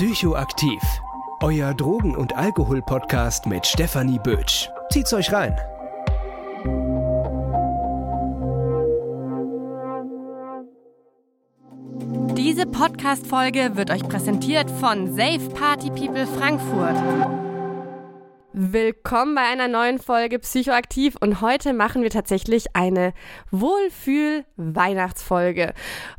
Psychoaktiv. Euer Drogen- und Alkohol-Podcast mit Stefanie Bötsch. Zieht's euch rein. Diese Podcast-Folge wird euch präsentiert von Safe Party People Frankfurt. Willkommen bei einer neuen Folge Psychoaktiv und heute machen wir tatsächlich eine Wohlfühl-Weihnachtsfolge.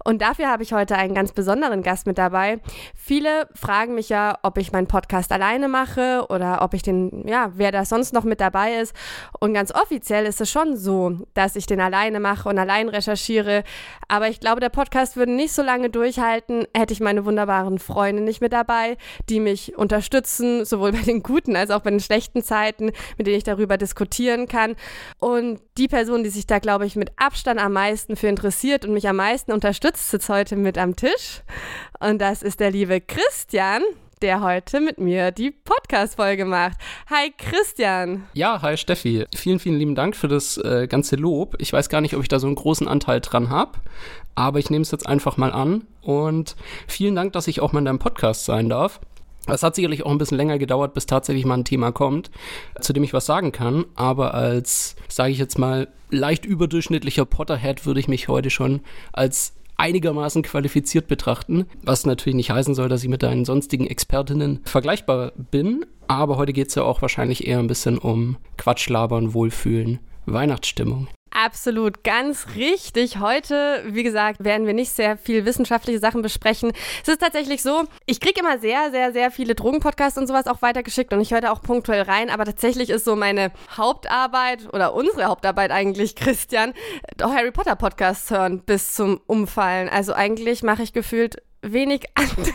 Und dafür habe ich heute einen ganz besonderen Gast mit dabei. Viele fragen mich ja, ob ich meinen Podcast alleine mache oder ob ich den, ja, wer da sonst noch mit dabei ist. Und ganz offiziell ist es schon so, dass ich den alleine mache und allein recherchiere. Aber ich glaube, der Podcast würde nicht so lange durchhalten, hätte ich meine wunderbaren Freunde nicht mit dabei, die mich unterstützen, sowohl bei den guten als auch bei den schlechten schlechten Zeiten, mit denen ich darüber diskutieren kann. Und die Person, die sich da, glaube ich, mit Abstand am meisten für interessiert und mich am meisten unterstützt, sitzt heute mit am Tisch. Und das ist der liebe Christian der heute mit mir die Podcast-Folge macht. Hi Christian. Ja, hi Steffi. Vielen, vielen lieben Dank für das äh, ganze Lob. Ich weiß gar nicht, ob ich da so einen großen Anteil dran habe, aber ich nehme es jetzt einfach mal an. Und vielen Dank, dass ich auch mal in deinem Podcast sein darf. Es hat sicherlich auch ein bisschen länger gedauert, bis tatsächlich mal ein Thema kommt, zu dem ich was sagen kann. Aber als, sage ich jetzt mal, leicht überdurchschnittlicher Potterhead würde ich mich heute schon als einigermaßen qualifiziert betrachten, was natürlich nicht heißen soll, dass ich mit deinen sonstigen Expertinnen vergleichbar bin. Aber heute geht es ja auch wahrscheinlich eher ein bisschen um Quatschlabern, Wohlfühlen, Weihnachtsstimmung. Absolut, ganz richtig. Heute, wie gesagt, werden wir nicht sehr viel wissenschaftliche Sachen besprechen. Es ist tatsächlich so, ich kriege immer sehr, sehr, sehr viele Drogenpodcasts und sowas auch weitergeschickt und ich höre da auch punktuell rein, aber tatsächlich ist so meine Hauptarbeit oder unsere Hauptarbeit eigentlich, Christian, Harry Potter Podcasts hören bis zum Umfallen. Also eigentlich mache ich gefühlt wenig anderes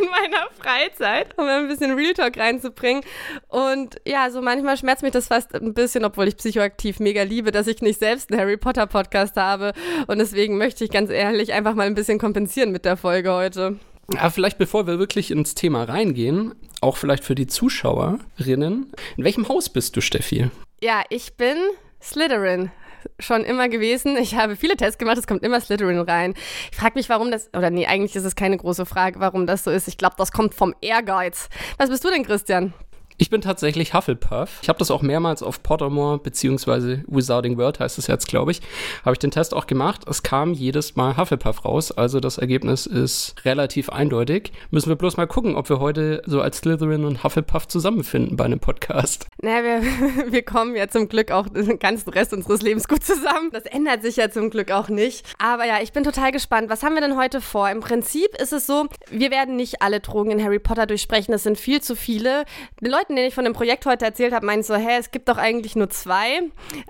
in meiner Freizeit, um ein bisschen Real Talk reinzubringen. Und ja, so manchmal schmerzt mich das fast ein bisschen, obwohl ich psychoaktiv mega liebe, dass ich nicht selbst einen Harry Potter Podcast habe. Und deswegen möchte ich ganz ehrlich einfach mal ein bisschen kompensieren mit der Folge heute. Ja, vielleicht bevor wir wirklich ins Thema reingehen, auch vielleicht für die Zuschauerinnen. In welchem Haus bist du, Steffi? Ja, ich bin Slytherin schon immer gewesen. Ich habe viele Tests gemacht, es kommt immer Slytherin rein. Ich frage mich, warum das, oder nee, eigentlich ist es keine große Frage, warum das so ist. Ich glaube, das kommt vom Ehrgeiz. Was bist du denn, Christian? Ich bin tatsächlich Hufflepuff. Ich habe das auch mehrmals auf Pottermore, beziehungsweise Wizarding World heißt es jetzt, glaube ich, habe ich den Test auch gemacht. Es kam jedes Mal Hufflepuff raus, also das Ergebnis ist relativ eindeutig. Müssen wir bloß mal gucken, ob wir heute so als Slytherin und Hufflepuff zusammenfinden bei einem Podcast. Naja, wir, wir kommen ja zum Glück auch den ganzen Rest unseres Lebens gut zusammen. Das ändert sich ja zum Glück auch nicht. Aber ja, ich bin total gespannt. Was haben wir denn heute vor? Im Prinzip ist es so, wir werden nicht alle Drogen in Harry Potter durchsprechen. Das sind viel zu viele. Die Leute Leuten, denen ich von dem Projekt heute erzählt habe, meinen so, hä, es gibt doch eigentlich nur zwei.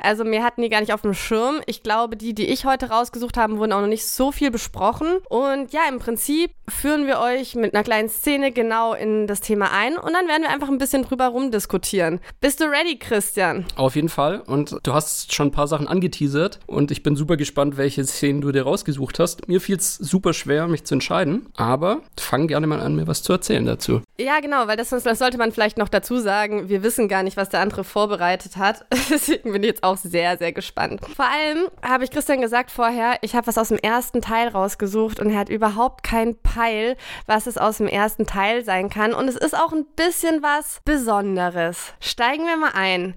Also mir hatten die gar nicht auf dem Schirm. Ich glaube, die, die ich heute rausgesucht habe, wurden auch noch nicht so viel besprochen. Und ja, im Prinzip führen wir euch mit einer kleinen Szene genau in das Thema ein und dann werden wir einfach ein bisschen drüber rumdiskutieren. Bist du ready, Christian? Auf jeden Fall. Und du hast schon ein paar Sachen angeteasert und ich bin super gespannt, welche Szenen du dir rausgesucht hast. Mir fiel es super schwer, mich zu entscheiden, aber fang gerne mal an, mir was zu erzählen dazu. Ja, genau, weil das, das sollte man vielleicht noch dazu dazu sagen, wir wissen gar nicht, was der andere vorbereitet hat. Deswegen bin ich jetzt auch sehr, sehr gespannt. Vor allem habe ich Christian gesagt vorher, ich habe was aus dem ersten Teil rausgesucht und er hat überhaupt keinen Peil, was es aus dem ersten Teil sein kann. Und es ist auch ein bisschen was Besonderes. Steigen wir mal ein.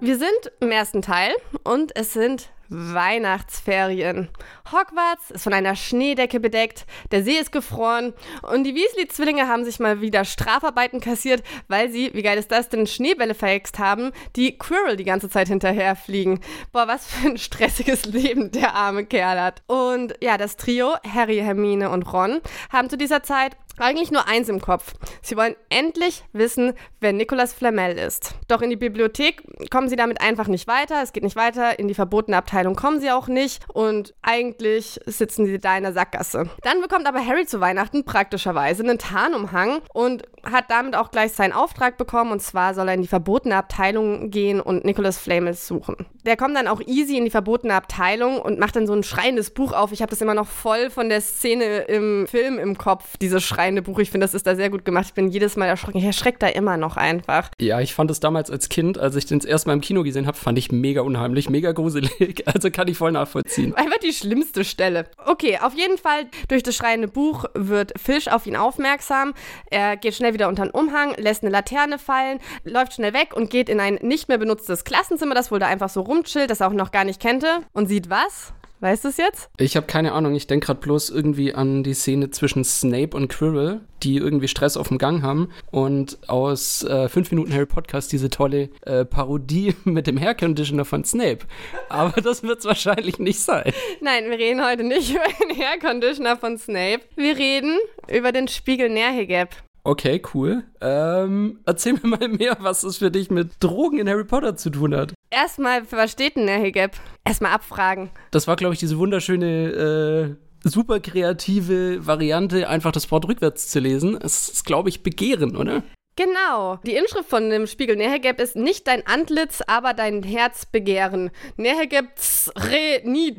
Wir sind im ersten Teil und es sind Weihnachtsferien. Hogwarts ist von einer Schneedecke bedeckt, der See ist gefroren und die Weasley-Zwillinge haben sich mal wieder Strafarbeiten kassiert, weil sie, wie geil ist das denn, Schneebälle verhext haben, die Quirrell die ganze Zeit hinterherfliegen. Boah, was für ein stressiges Leben der arme Kerl hat. Und ja, das Trio, Harry, Hermine und Ron, haben zu dieser Zeit eigentlich nur eins im Kopf. Sie wollen endlich wissen, wer Nicolas Flamel ist. Doch in die Bibliothek kommen sie damit einfach nicht weiter. Es geht nicht weiter. In die verbotene Abteilung kommen sie auch nicht. Und eigentlich sitzen sie da in der Sackgasse. Dann bekommt aber Harry zu Weihnachten praktischerweise einen Tarnumhang. Und hat damit auch gleich seinen Auftrag bekommen und zwar soll er in die verbotene Abteilung gehen und Nicholas Flamel suchen. Der kommt dann auch easy in die verbotene Abteilung und macht dann so ein schreiendes Buch auf. Ich habe das immer noch voll von der Szene im Film im Kopf, dieses schreiende Buch. Ich finde, das ist da sehr gut gemacht. Ich bin jedes Mal erschrocken. Ich erschrecke da immer noch einfach. Ja, ich fand es damals als Kind, als ich den das erste Mal im Kino gesehen habe, fand ich mega unheimlich, mega gruselig. Also kann ich voll nachvollziehen. Einfach die schlimmste Stelle. Okay, auf jeden Fall durch das schreiende Buch wird Fisch auf ihn aufmerksam. Er geht schnell wieder unter den Umhang, lässt eine Laterne fallen, läuft schnell weg und geht in ein nicht mehr benutztes Klassenzimmer, das wohl da einfach so rumchillt, das er auch noch gar nicht kannte und sieht was? Weißt du es jetzt? Ich habe keine Ahnung. Ich denke gerade bloß irgendwie an die Szene zwischen Snape und Quirrell, die irgendwie Stress auf dem Gang haben und aus äh, 5 Minuten Harry Podcast diese tolle äh, Parodie mit dem Hairconditioner von Snape. Aber das wird es wahrscheinlich nicht sein. Nein, wir reden heute nicht über den Hairconditioner von Snape. Wir reden über den Spiegel Nerhegeb. Okay, cool. Ähm, erzähl mir mal mehr, was es für dich mit Drogen in Harry Potter zu tun hat. Erstmal, was steht denn Nerhegeb? Erstmal abfragen. Das war, glaube ich, diese wunderschöne, äh, super kreative Variante, einfach das Wort rückwärts zu lesen. Es ist, glaube ich, Begehren, oder? Genau. Die Inschrift von dem Spiegel Nerhegeb ist nicht dein Antlitz, aber dein Herz begehren. Nerhegeb re ni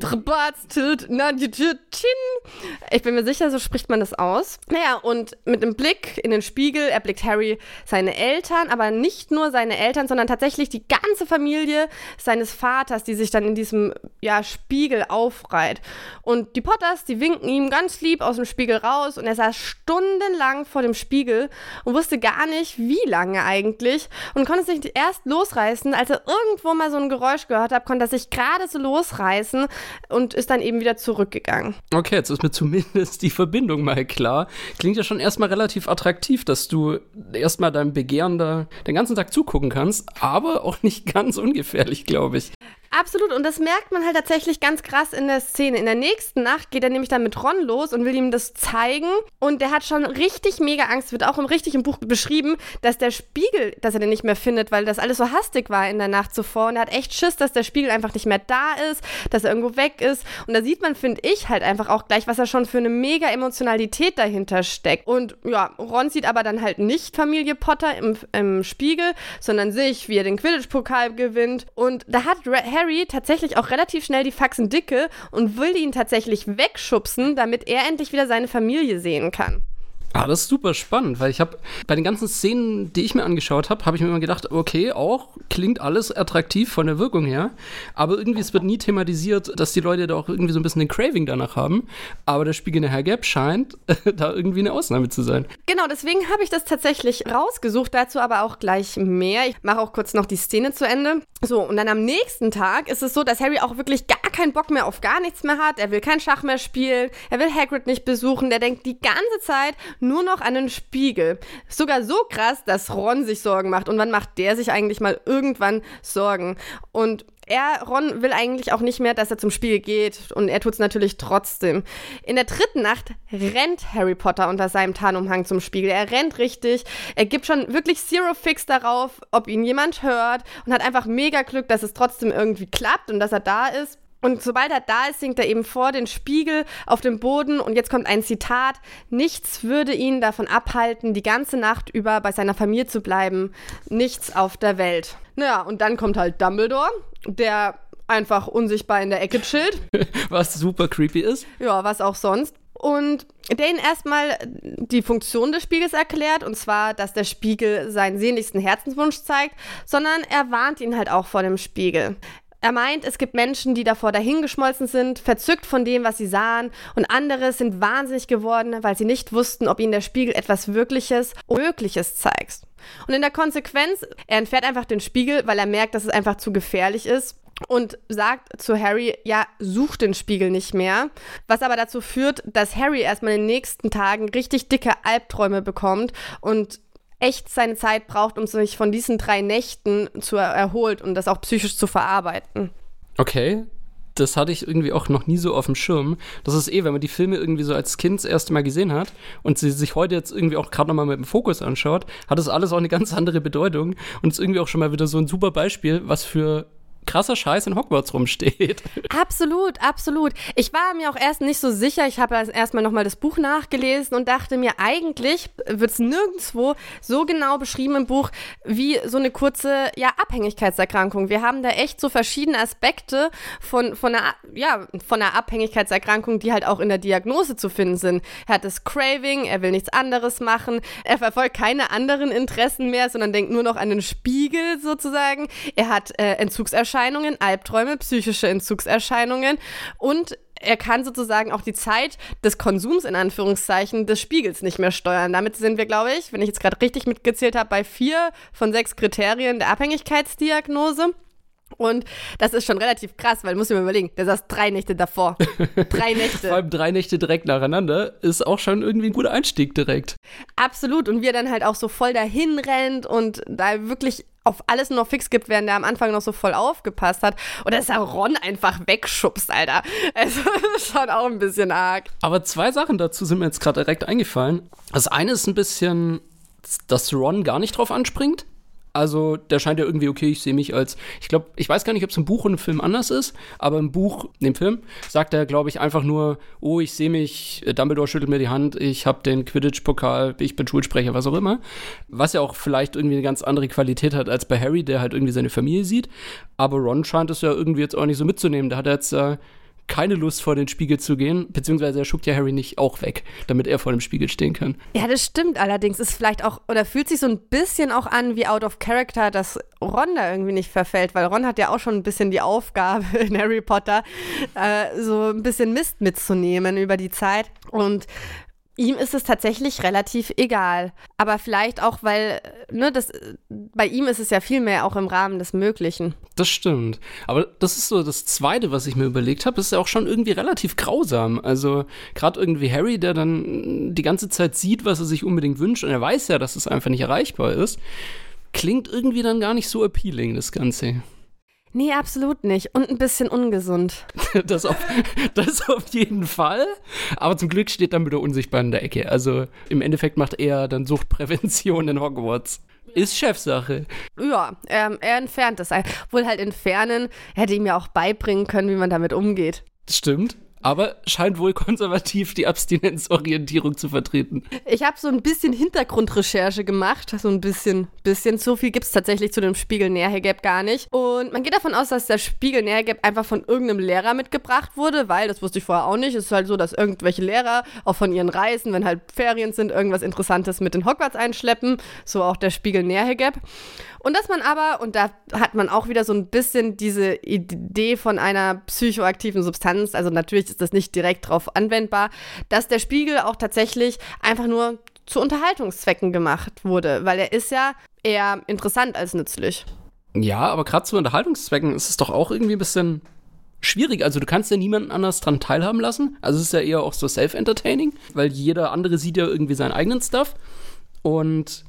tilt Ich bin mir sicher, so spricht man das aus. Naja, und mit dem Blick in den Spiegel erblickt Harry seine Eltern, aber nicht nur seine Eltern, sondern tatsächlich die ganze Familie seines Vaters, die sich dann in diesem ja, Spiegel aufreiht. Und die Potters, die winken ihm ganz lieb aus dem Spiegel raus und er saß stundenlang vor dem Spiegel und wusste gar nicht, nicht, wie lange eigentlich und konnte sich erst losreißen, als er irgendwo mal so ein Geräusch gehört hat, konnte er sich gerade so losreißen und ist dann eben wieder zurückgegangen. Okay, jetzt ist mir zumindest die Verbindung mal klar. Klingt ja schon erstmal relativ attraktiv, dass du erstmal deinem Begehren da den ganzen Tag zugucken kannst, aber auch nicht ganz ungefährlich, glaube ich. Absolut, und das merkt man halt tatsächlich ganz krass in der Szene. In der nächsten Nacht geht er nämlich dann mit Ron los und will ihm das zeigen. Und der hat schon richtig mega Angst, wird auch im richtig im Buch beschrieben, dass der Spiegel, dass er den nicht mehr findet, weil das alles so hastig war in der Nacht zuvor. Und er hat echt Schiss, dass der Spiegel einfach nicht mehr da ist, dass er irgendwo weg ist. Und da sieht man, finde ich, halt einfach auch gleich, was er schon für eine mega Emotionalität dahinter steckt. Und ja, Ron sieht aber dann halt nicht Familie Potter im, im Spiegel, sondern sich, wie er den Quidditch-Pokal gewinnt. Und da hat Harry Harry tatsächlich auch relativ schnell die Faxen dicke und will ihn tatsächlich wegschubsen, damit er endlich wieder seine Familie sehen kann. Ah, das ist super spannend, weil ich habe bei den ganzen Szenen, die ich mir angeschaut habe, habe ich mir immer gedacht, okay, auch klingt alles attraktiv von der Wirkung her, aber irgendwie es wird nie thematisiert, dass die Leute da auch irgendwie so ein bisschen den Craving danach haben. Aber der Spiegel Herr Gap scheint da irgendwie eine Ausnahme zu sein. Genau, deswegen habe ich das tatsächlich rausgesucht, dazu aber auch gleich mehr. Ich mache auch kurz noch die Szene zu Ende. So, und dann am nächsten Tag ist es so, dass Harry auch wirklich gar keinen Bock mehr auf gar nichts mehr hat. Er will kein Schach mehr spielen, er will Hagrid nicht besuchen, der denkt die ganze Zeit nur noch an den Spiegel. Sogar so krass, dass Ron sich Sorgen macht. Und wann macht der sich eigentlich mal irgendwann Sorgen? Und er, Ron, will eigentlich auch nicht mehr, dass er zum Spiegel geht und er tut es natürlich trotzdem. In der dritten Nacht rennt Harry Potter unter seinem Tarnumhang zum Spiegel. Er rennt richtig. Er gibt schon wirklich Zero Fix darauf, ob ihn jemand hört und hat einfach mega Glück, dass es trotzdem irgendwie klappt und dass er da ist. Und sobald er da ist, sinkt er eben vor den Spiegel auf dem Boden. Und jetzt kommt ein Zitat. Nichts würde ihn davon abhalten, die ganze Nacht über bei seiner Familie zu bleiben. Nichts auf der Welt. Naja, und dann kommt halt Dumbledore, der einfach unsichtbar in der Ecke chillt. Was super creepy ist. Ja, was auch sonst. Und der ihn erstmal die Funktion des Spiegels erklärt, und zwar, dass der Spiegel seinen sehnlichsten Herzenswunsch zeigt, sondern er warnt ihn halt auch vor dem Spiegel. Er meint, es gibt Menschen, die davor dahingeschmolzen sind, verzückt von dem, was sie sahen, und andere sind wahnsinnig geworden, weil sie nicht wussten, ob ihnen der Spiegel etwas Wirkliches, Mögliches zeigt. Und in der Konsequenz, er entfernt einfach den Spiegel, weil er merkt, dass es einfach zu gefährlich ist und sagt zu Harry, ja, such den Spiegel nicht mehr. Was aber dazu führt, dass Harry erstmal in den nächsten Tagen richtig dicke Albträume bekommt und echt seine Zeit braucht, um sich von diesen drei Nächten zu erholen und das auch psychisch zu verarbeiten. Okay, das hatte ich irgendwie auch noch nie so auf dem Schirm. Das ist eh, wenn man die Filme irgendwie so als Kind das erste Mal gesehen hat und sie sich heute jetzt irgendwie auch gerade nochmal mit dem Fokus anschaut, hat das alles auch eine ganz andere Bedeutung und ist irgendwie auch schon mal wieder so ein super Beispiel, was für krasser Scheiß in Hogwarts rumsteht. Absolut, absolut. Ich war mir auch erst nicht so sicher. Ich habe erstmal nochmal das Buch nachgelesen und dachte mir, eigentlich wird es nirgendwo so genau beschrieben im Buch wie so eine kurze ja, Abhängigkeitserkrankung. Wir haben da echt so verschiedene Aspekte von, von, einer, ja, von einer Abhängigkeitserkrankung, die halt auch in der Diagnose zu finden sind. Er hat das Craving, er will nichts anderes machen, er verfolgt keine anderen Interessen mehr, sondern denkt nur noch an den Spiegel sozusagen. Er hat äh, Entzugserscheinungen, Albträume, psychische Entzugserscheinungen und er kann sozusagen auch die Zeit des Konsums in Anführungszeichen des Spiegels nicht mehr steuern. Damit sind wir, glaube ich, wenn ich jetzt gerade richtig mitgezählt habe, bei vier von sechs Kriterien der Abhängigkeitsdiagnose. Und das ist schon relativ krass, weil muss ich mir überlegen, der saß drei Nächte davor. drei Nächte. Vor allem drei Nächte direkt nacheinander ist auch schon irgendwie ein guter Einstieg direkt. Absolut. Und wie er dann halt auch so voll dahin rennt und da wirklich auf alles nur noch fix gibt, während der am Anfang noch so voll aufgepasst hat. Oder dass er Ron einfach wegschubst, Alter. Also schon auch ein bisschen arg. Aber zwei Sachen dazu sind mir jetzt gerade direkt eingefallen. Das eine ist ein bisschen, dass Ron gar nicht drauf anspringt. Also, der scheint ja irgendwie okay, ich sehe mich als, ich glaube, ich weiß gar nicht, ob es im Buch und im Film anders ist, aber im Buch, dem Film, sagt er, glaube ich, einfach nur, oh, ich sehe mich, Dumbledore schüttelt mir die Hand, ich habe den Quidditch-Pokal, ich bin Schulsprecher, was auch immer. Was ja auch vielleicht irgendwie eine ganz andere Qualität hat als bei Harry, der halt irgendwie seine Familie sieht. Aber Ron scheint es ja irgendwie jetzt auch nicht so mitzunehmen. Da hat er jetzt äh, keine Lust, vor den Spiegel zu gehen, beziehungsweise er schuckt ja Harry nicht auch weg, damit er vor dem Spiegel stehen kann. Ja, das stimmt allerdings. Ist vielleicht auch, oder fühlt sich so ein bisschen auch an wie out of character, dass Ron da irgendwie nicht verfällt, weil Ron hat ja auch schon ein bisschen die Aufgabe in Harry Potter, äh, so ein bisschen Mist mitzunehmen über die Zeit. Und Ihm ist es tatsächlich relativ egal. Aber vielleicht auch, weil, ne, das, bei ihm ist es ja viel mehr auch im Rahmen des Möglichen. Das stimmt. Aber das ist so das Zweite, was ich mir überlegt habe, ist ja auch schon irgendwie relativ grausam. Also, gerade irgendwie Harry, der dann die ganze Zeit sieht, was er sich unbedingt wünscht und er weiß ja, dass es einfach nicht erreichbar ist, klingt irgendwie dann gar nicht so appealing, das Ganze. Nee, absolut nicht. Und ein bisschen ungesund. das, auf, das auf jeden Fall. Aber zum Glück steht dann wieder unsichtbar in der Ecke. Also im Endeffekt macht er dann Suchtprävention in Hogwarts. Ist Chefsache. Ja, ähm, er entfernt das. Wohl halt entfernen, hätte ihm ja auch beibringen können, wie man damit umgeht. Stimmt aber scheint wohl konservativ die Abstinenzorientierung zu vertreten. Ich habe so ein bisschen Hintergrundrecherche gemacht, so ein bisschen, bisschen. So viel gibt es tatsächlich zu dem Spiegel Nährgap gar nicht. Und man geht davon aus, dass der Spiegel Nährgap einfach von irgendeinem Lehrer mitgebracht wurde, weil, das wusste ich vorher auch nicht, es ist halt so, dass irgendwelche Lehrer auch von ihren Reisen, wenn halt Ferien sind, irgendwas Interessantes mit in Hogwarts einschleppen. So auch der Spiegel Nährgap. Und dass man aber, und da hat man auch wieder so ein bisschen diese Idee von einer psychoaktiven Substanz, also natürlich ist das nicht direkt darauf anwendbar, dass der Spiegel auch tatsächlich einfach nur zu Unterhaltungszwecken gemacht wurde, weil er ist ja eher interessant als nützlich. Ja, aber gerade zu Unterhaltungszwecken ist es doch auch irgendwie ein bisschen schwierig. Also du kannst ja niemanden anders dran teilhaben lassen. Also es ist ja eher auch so self-entertaining, weil jeder andere sieht ja irgendwie seinen eigenen Stuff. Und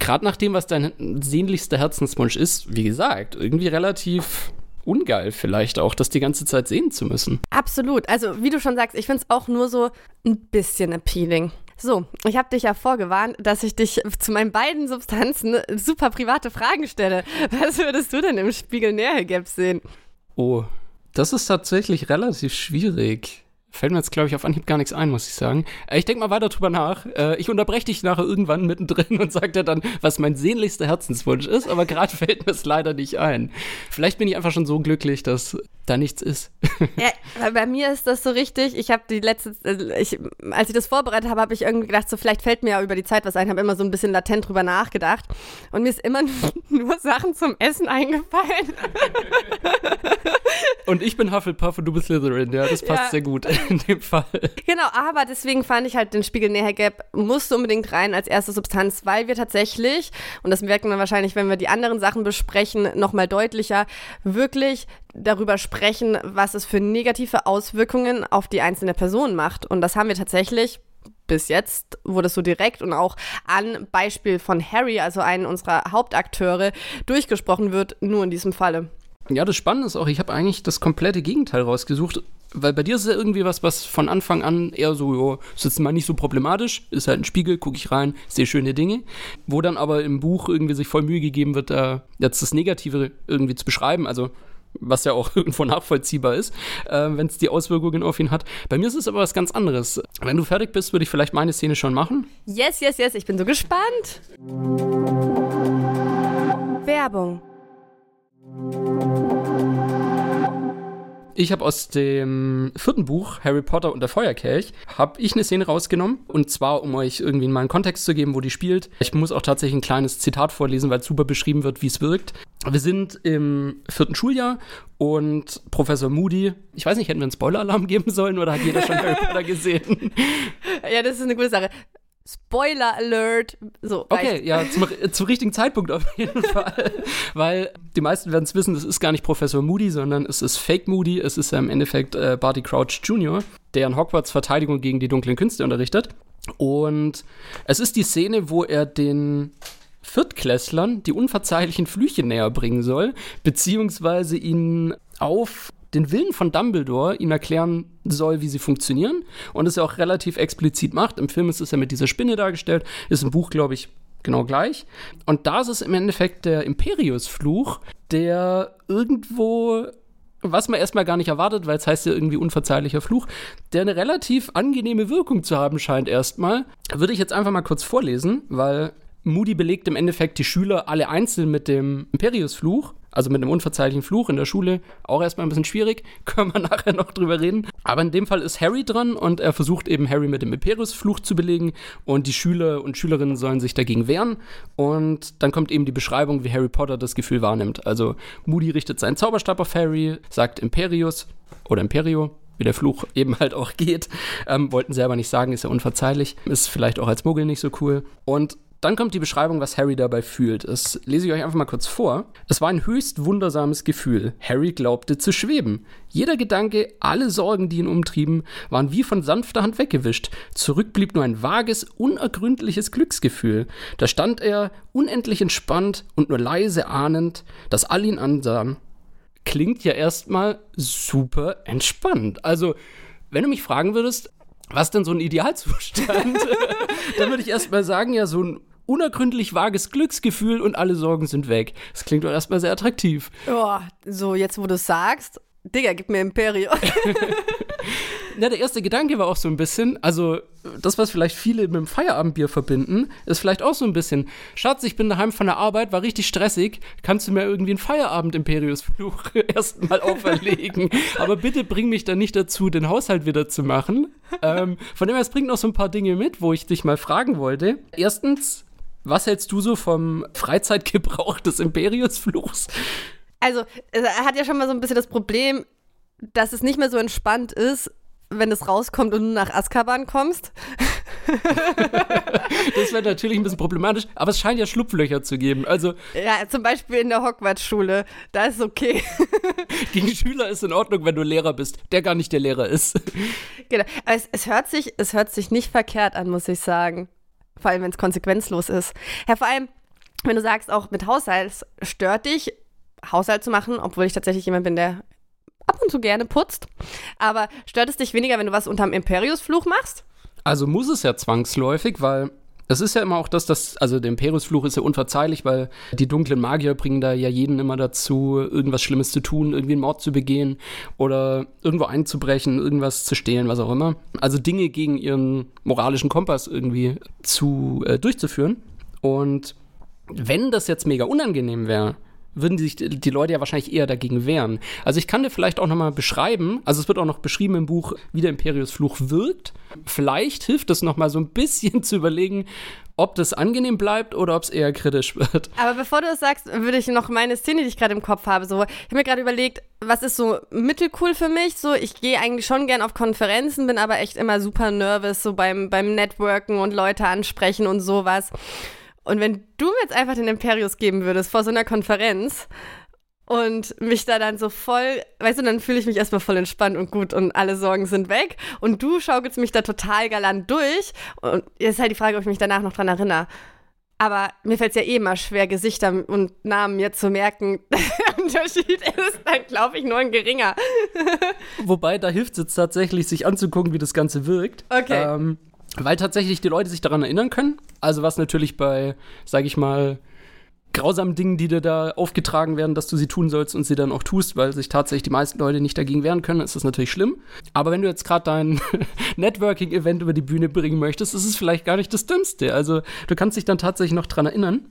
gerade nach dem, was dein sehnlichster Herzenswunsch ist, wie gesagt, irgendwie relativ ungeil vielleicht auch, das die ganze Zeit sehen zu müssen. Absolut. Also wie du schon sagst, ich finde es auch nur so ein bisschen appealing. So, ich habe dich ja vorgewarnt, dass ich dich zu meinen beiden Substanzen super private Fragen stelle. Was würdest du denn im Spiegel Nährgap sehen? Oh, das ist tatsächlich relativ schwierig. Fällt mir jetzt, glaube ich, auf Anhieb gar nichts ein, muss ich sagen. Äh, ich denke mal weiter drüber nach. Äh, ich unterbreche dich nachher irgendwann mittendrin und sage dir dann, was mein sehnlichster Herzenswunsch ist, aber gerade fällt mir es leider nicht ein. Vielleicht bin ich einfach schon so glücklich, dass da nichts ist. Ja, bei mir ist das so richtig. Ich habe die letzte, äh, ich, als ich das vorbereitet habe, habe ich irgendwie gedacht, so vielleicht fällt mir ja über die Zeit was ein. Habe immer so ein bisschen latent drüber nachgedacht und mir ist immer nur Sachen zum Essen eingefallen. Und ich bin Hufflepuff und du bist Slytherin, ja, das passt ja. sehr gut in dem Fall. Genau, aber deswegen fand ich halt den Spiegel Näher Gap musste unbedingt rein als erste Substanz, weil wir tatsächlich, und das merken wir wahrscheinlich, wenn wir die anderen Sachen besprechen, nochmal deutlicher, wirklich darüber sprechen, was es für negative Auswirkungen auf die einzelne Person macht. Und das haben wir tatsächlich bis jetzt wurde es so direkt und auch an Beispiel von Harry, also einen unserer Hauptakteure, durchgesprochen wird, nur in diesem Falle. Ja, das Spannende ist auch, ich habe eigentlich das komplette Gegenteil rausgesucht, weil bei dir ist ja irgendwie was, was von Anfang an eher so, jo, ist jetzt mal nicht so problematisch, ist halt ein Spiegel, gucke ich rein, sehe schöne Dinge, wo dann aber im Buch irgendwie sich voll Mühe gegeben wird, da jetzt das Negative irgendwie zu beschreiben, also was ja auch irgendwo nachvollziehbar ist, äh, wenn es die Auswirkungen auf ihn hat. Bei mir ist es aber was ganz anderes. Wenn du fertig bist, würde ich vielleicht meine Szene schon machen. Yes, yes, yes, ich bin so gespannt. Werbung. Ich habe aus dem vierten Buch Harry Potter und der Feuerkelch habe ich eine Szene rausgenommen und zwar um euch irgendwie mal einen Kontext zu geben, wo die spielt. Ich muss auch tatsächlich ein kleines Zitat vorlesen, weil super beschrieben wird, wie es wirkt. Wir sind im vierten Schuljahr und Professor Moody, ich weiß nicht, hätten wir einen Spoiler-Alarm geben sollen oder hat jeder schon Harry Potter gesehen? Ja, das ist eine gute Sache. Spoiler Alert. So, okay, ja, zum, zum richtigen Zeitpunkt auf jeden Fall. Weil die meisten werden es wissen, das ist gar nicht Professor Moody, sondern es ist Fake Moody. Es ist ja im Endeffekt äh, Barty Crouch Jr., der in Hogwarts Verteidigung gegen die dunklen Künste unterrichtet. Und es ist die Szene, wo er den Viertklässlern die unverzeihlichen Flüche näher bringen soll, beziehungsweise ihnen auf den Willen von Dumbledore ihm erklären soll, wie sie funktionieren und es ja auch relativ explizit macht. Im Film ist es ja mit dieser Spinne dargestellt, ist im Buch, glaube ich, genau gleich. Und da ist es im Endeffekt der Imperius-Fluch, der irgendwo was man erstmal gar nicht erwartet, weil es heißt ja irgendwie unverzeihlicher Fluch, der eine relativ angenehme Wirkung zu haben scheint erstmal. Würde ich jetzt einfach mal kurz vorlesen, weil Moody belegt im Endeffekt die Schüler alle einzeln mit dem Imperius-Fluch also mit einem unverzeihlichen Fluch in der Schule, auch erstmal ein bisschen schwierig, können wir nachher noch drüber reden. Aber in dem Fall ist Harry dran und er versucht eben Harry mit dem Imperius-Fluch zu belegen und die Schüler und Schülerinnen sollen sich dagegen wehren. Und dann kommt eben die Beschreibung, wie Harry Potter das Gefühl wahrnimmt. Also Moody richtet seinen Zauberstab auf Harry, sagt Imperius oder Imperio, wie der Fluch eben halt auch geht. Ähm, wollten selber nicht sagen, ist ja unverzeihlich. Ist vielleicht auch als Muggel nicht so cool. Und dann kommt die Beschreibung, was Harry dabei fühlt. Das lese ich euch einfach mal kurz vor. Es war ein höchst wundersames Gefühl. Harry glaubte zu schweben. Jeder Gedanke, alle Sorgen, die ihn umtrieben, waren wie von sanfter Hand weggewischt. Zurück blieb nur ein vages, unergründliches Glücksgefühl. Da stand er, unendlich entspannt und nur leise ahnend, dass alle ihn ansahen. Klingt ja erstmal super entspannt. Also, wenn du mich fragen würdest, was denn so ein Idealzustand? dann würde ich erstmal sagen, ja, so ein unergründlich vages Glücksgefühl und alle Sorgen sind weg. Das klingt doch erstmal sehr attraktiv. Oh, so, jetzt wo du es sagst, Digga, gib mir Imperio. Ja, der erste Gedanke war auch so ein bisschen, also das, was vielleicht viele mit dem Feierabendbier verbinden, ist vielleicht auch so ein bisschen, Schatz, ich bin daheim von der Arbeit, war richtig stressig, kannst du mir irgendwie einen Feierabend-Imperius-Fluch erstmal auferlegen? Aber bitte bring mich dann nicht dazu, den Haushalt wieder zu machen. Ähm, von dem her, es bringt noch so ein paar Dinge mit, wo ich dich mal fragen wollte. Erstens, was hältst du so vom Freizeitgebrauch des Imperius-Fluchs? Also, er hat ja schon mal so ein bisschen das Problem, dass es nicht mehr so entspannt ist, wenn es rauskommt und du nach Azkaban kommst. das wäre natürlich ein bisschen problematisch, aber es scheint ja Schlupflöcher zu geben. Also ja, zum Beispiel in der Hogwarts-Schule, da ist es okay. Gegen Schüler ist in Ordnung, wenn du Lehrer bist, der gar nicht der Lehrer ist. Genau, aber es, es, hört, sich, es hört sich nicht verkehrt an, muss ich sagen. Vor allem, wenn es konsequenzlos ist. Ja, vor allem, wenn du sagst, auch mit Haushalt stört dich, Haushalt zu machen, obwohl ich tatsächlich jemand bin, der ab und zu gerne putzt. Aber stört es dich weniger, wenn du was unterm Imperius-Fluch machst? Also muss es ja zwangsläufig, weil es ist ja immer auch das, dass, also der Imperius-Fluch ist ja unverzeihlich, weil die dunklen Magier bringen da ja jeden immer dazu, irgendwas Schlimmes zu tun, irgendwie einen Mord zu begehen oder irgendwo einzubrechen, irgendwas zu stehlen, was auch immer. Also Dinge gegen ihren moralischen Kompass irgendwie zu äh, durchzuführen. Und wenn das jetzt mega unangenehm wäre, würden sich die Leute ja wahrscheinlich eher dagegen wehren. Also ich kann dir vielleicht auch nochmal beschreiben, also es wird auch noch beschrieben im Buch, wie der Imperius Fluch wirkt. Vielleicht hilft es nochmal so ein bisschen zu überlegen, ob das angenehm bleibt oder ob es eher kritisch wird. Aber bevor du das sagst, würde ich noch meine Szene, die ich gerade im Kopf habe, so, ich habe mir gerade überlegt, was ist so mittelcool für mich? So, ich gehe eigentlich schon gern auf Konferenzen, bin aber echt immer super nervös, so beim, beim Networken und Leute ansprechen und sowas. Und wenn du mir jetzt einfach den Imperius geben würdest vor so einer Konferenz und mich da dann so voll, weißt du, dann fühle ich mich erstmal voll entspannt und gut und alle Sorgen sind weg und du schaukelst mich da total galant durch und jetzt ist halt die Frage, ob ich mich danach noch dran erinnere. Aber mir fällt es ja eh immer schwer, Gesichter und Namen mir zu merken. Der Unterschied ist dann, glaube ich, nur ein geringer. Wobei, da hilft es jetzt tatsächlich, sich anzugucken, wie das Ganze wirkt. Okay. Ähm, weil tatsächlich die Leute sich daran erinnern können. Also was natürlich bei, sage ich mal, grausamen Dingen, die dir da aufgetragen werden, dass du sie tun sollst und sie dann auch tust, weil sich tatsächlich die meisten Leute nicht dagegen wehren können, ist das natürlich schlimm. Aber wenn du jetzt gerade dein Networking-Event über die Bühne bringen möchtest, ist es vielleicht gar nicht das Dümmste. Also du kannst dich dann tatsächlich noch dran erinnern.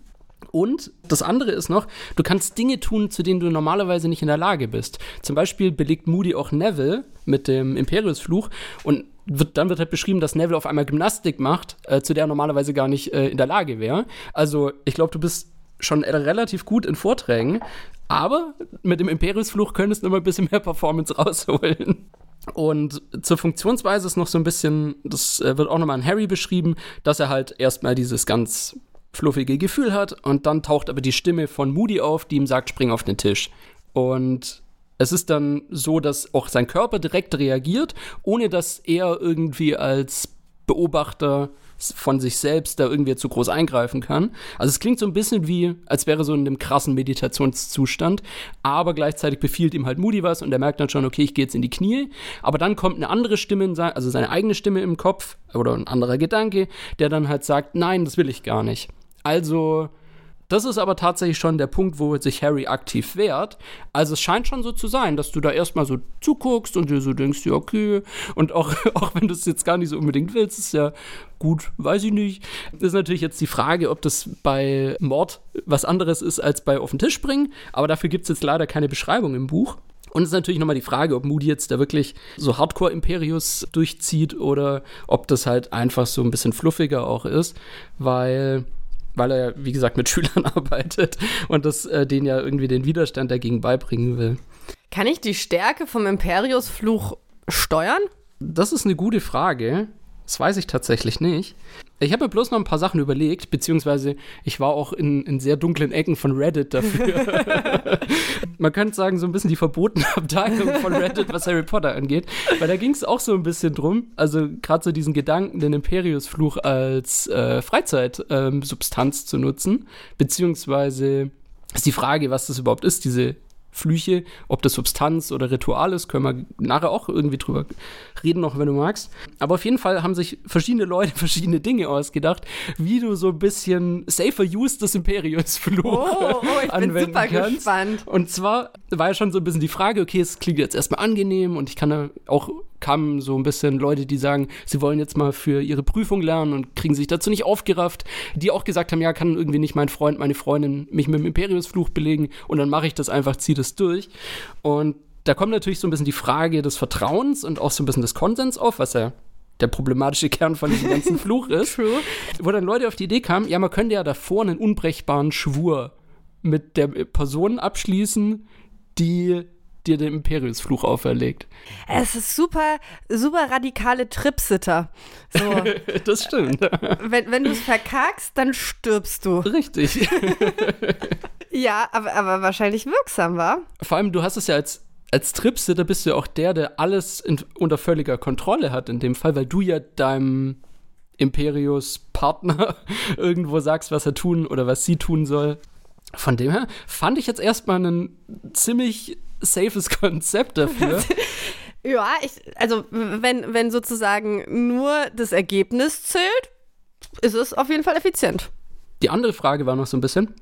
Und das andere ist noch, du kannst Dinge tun, zu denen du normalerweise nicht in der Lage bist. Zum Beispiel belegt Moody auch Neville mit dem Imperius-Fluch und wird, dann wird halt beschrieben, dass Neville auf einmal Gymnastik macht, äh, zu der er normalerweise gar nicht äh, in der Lage wäre. Also ich glaube, du bist schon relativ gut in Vorträgen, aber mit dem Imperius-Fluch könntest du immer ein bisschen mehr Performance rausholen. Und zur Funktionsweise ist noch so ein bisschen, das äh, wird auch nochmal in Harry beschrieben, dass er halt erstmal dieses ganz fluffige Gefühl hat und dann taucht aber die Stimme von Moody auf, die ihm sagt, spring auf den Tisch. Und es ist dann so, dass auch sein Körper direkt reagiert, ohne dass er irgendwie als Beobachter von sich selbst da irgendwie zu groß eingreifen kann. Also es klingt so ein bisschen wie, als wäre so in einem krassen Meditationszustand, aber gleichzeitig befiehlt ihm halt Moody was und er merkt dann schon, okay, ich gehe jetzt in die Knie, aber dann kommt eine andere Stimme, sein, also seine eigene Stimme im Kopf oder ein anderer Gedanke, der dann halt sagt, nein, das will ich gar nicht. Also, das ist aber tatsächlich schon der Punkt, wo sich Harry aktiv wehrt. Also es scheint schon so zu sein, dass du da erstmal so zuguckst und dir so denkst, ja, okay. Und auch, auch wenn du es jetzt gar nicht so unbedingt willst, ist ja gut, weiß ich nicht. Ist natürlich jetzt die Frage, ob das bei Mord was anderes ist als bei auf den Tisch bringen. Aber dafür gibt es jetzt leider keine Beschreibung im Buch. Und es ist natürlich nochmal die Frage, ob Moody jetzt da wirklich so Hardcore-Imperius durchzieht oder ob das halt einfach so ein bisschen fluffiger auch ist, weil weil er, wie gesagt, mit Schülern arbeitet und das äh, denen ja irgendwie den Widerstand dagegen beibringen will. Kann ich die Stärke vom Imperius-Fluch steuern? Das ist eine gute Frage. Das weiß ich tatsächlich nicht. Ich habe mir bloß noch ein paar Sachen überlegt, beziehungsweise ich war auch in, in sehr dunklen Ecken von Reddit dafür. Man könnte sagen, so ein bisschen die verbotene Abteilung von Reddit, was Harry Potter angeht. Weil da ging es auch so ein bisschen drum, also gerade so diesen Gedanken, den Imperius-Fluch als äh, Freizeitsubstanz ähm, zu nutzen, beziehungsweise ist die Frage, was das überhaupt ist, diese Flüche, ob das Substanz oder Ritual ist, können wir nachher auch irgendwie drüber reden, noch wenn du magst. Aber auf jeden Fall haben sich verschiedene Leute verschiedene Dinge ausgedacht, wie du so ein bisschen safer use des Imperius-Fluch oh, oh, ich anwenden bin super kannst. gespannt. Und zwar war ja schon so ein bisschen die Frage, okay, es klingt jetzt erstmal angenehm und ich kann da auch kamen so ein bisschen Leute, die sagen, sie wollen jetzt mal für ihre Prüfung lernen und kriegen sich dazu nicht aufgerafft, die auch gesagt haben, ja, kann irgendwie nicht mein Freund, meine Freundin mich mit dem Imperiusfluch belegen und dann mache ich das einfach, ziehe das durch. Und da kommt natürlich so ein bisschen die Frage des Vertrauens und auch so ein bisschen des Konsens auf, was ja der problematische Kern von diesem ganzen Fluch ist. True. Wo dann Leute auf die Idee kamen, ja, man könnte ja davor einen unbrechbaren Schwur mit der Person abschließen, die dir den Imperiusfluch auferlegt. Es ist super, super radikale Tripsitter. So. das stimmt. Wenn, wenn du es verkackst, dann stirbst du. Richtig. ja, aber, aber wahrscheinlich wirksam, war. Vor allem, du hast es ja als als Tripsitter bist du ja auch der, der alles in, unter völliger Kontrolle hat in dem Fall, weil du ja deinem Imperius-Partner irgendwo sagst, was er tun oder was sie tun soll. Von dem her fand ich jetzt erstmal ein ziemlich safes Konzept dafür. ja, ich, also wenn, wenn sozusagen nur das Ergebnis zählt, ist es auf jeden Fall effizient. Die andere Frage war noch so ein bisschen,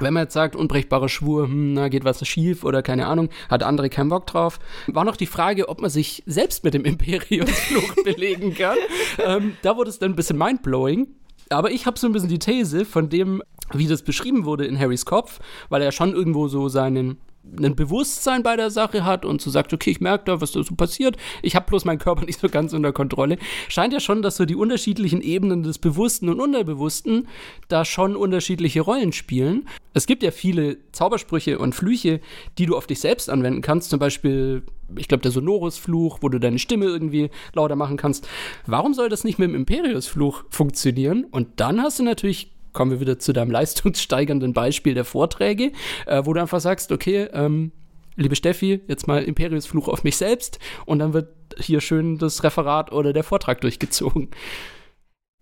wenn man jetzt sagt, unbrechbarer Schwur, hm, na, geht was schief oder keine Ahnung, hat andere keinen Bock drauf, war noch die Frage, ob man sich selbst mit dem Imperiumsfluch belegen kann. Ähm, da wurde es dann ein bisschen mindblowing. Aber ich habe so ein bisschen die These von dem, wie das beschrieben wurde in Harrys Kopf, weil er schon irgendwo so seinen ein Bewusstsein bei der Sache hat und so sagt, okay, ich merke da, was da so passiert, ich habe bloß meinen Körper nicht so ganz unter Kontrolle, scheint ja schon, dass so die unterschiedlichen Ebenen des Bewussten und Unterbewussten da schon unterschiedliche Rollen spielen. Es gibt ja viele Zaubersprüche und Flüche, die du auf dich selbst anwenden kannst, zum Beispiel, ich glaube, der Sonorus-Fluch, wo du deine Stimme irgendwie lauter machen kannst. Warum soll das nicht mit dem Imperius-Fluch funktionieren? Und dann hast du natürlich kommen wir wieder zu deinem leistungssteigernden Beispiel der Vorträge, äh, wo du einfach sagst, okay, ähm, liebe Steffi, jetzt mal Imperiusfluch auf mich selbst und dann wird hier schön das Referat oder der Vortrag durchgezogen.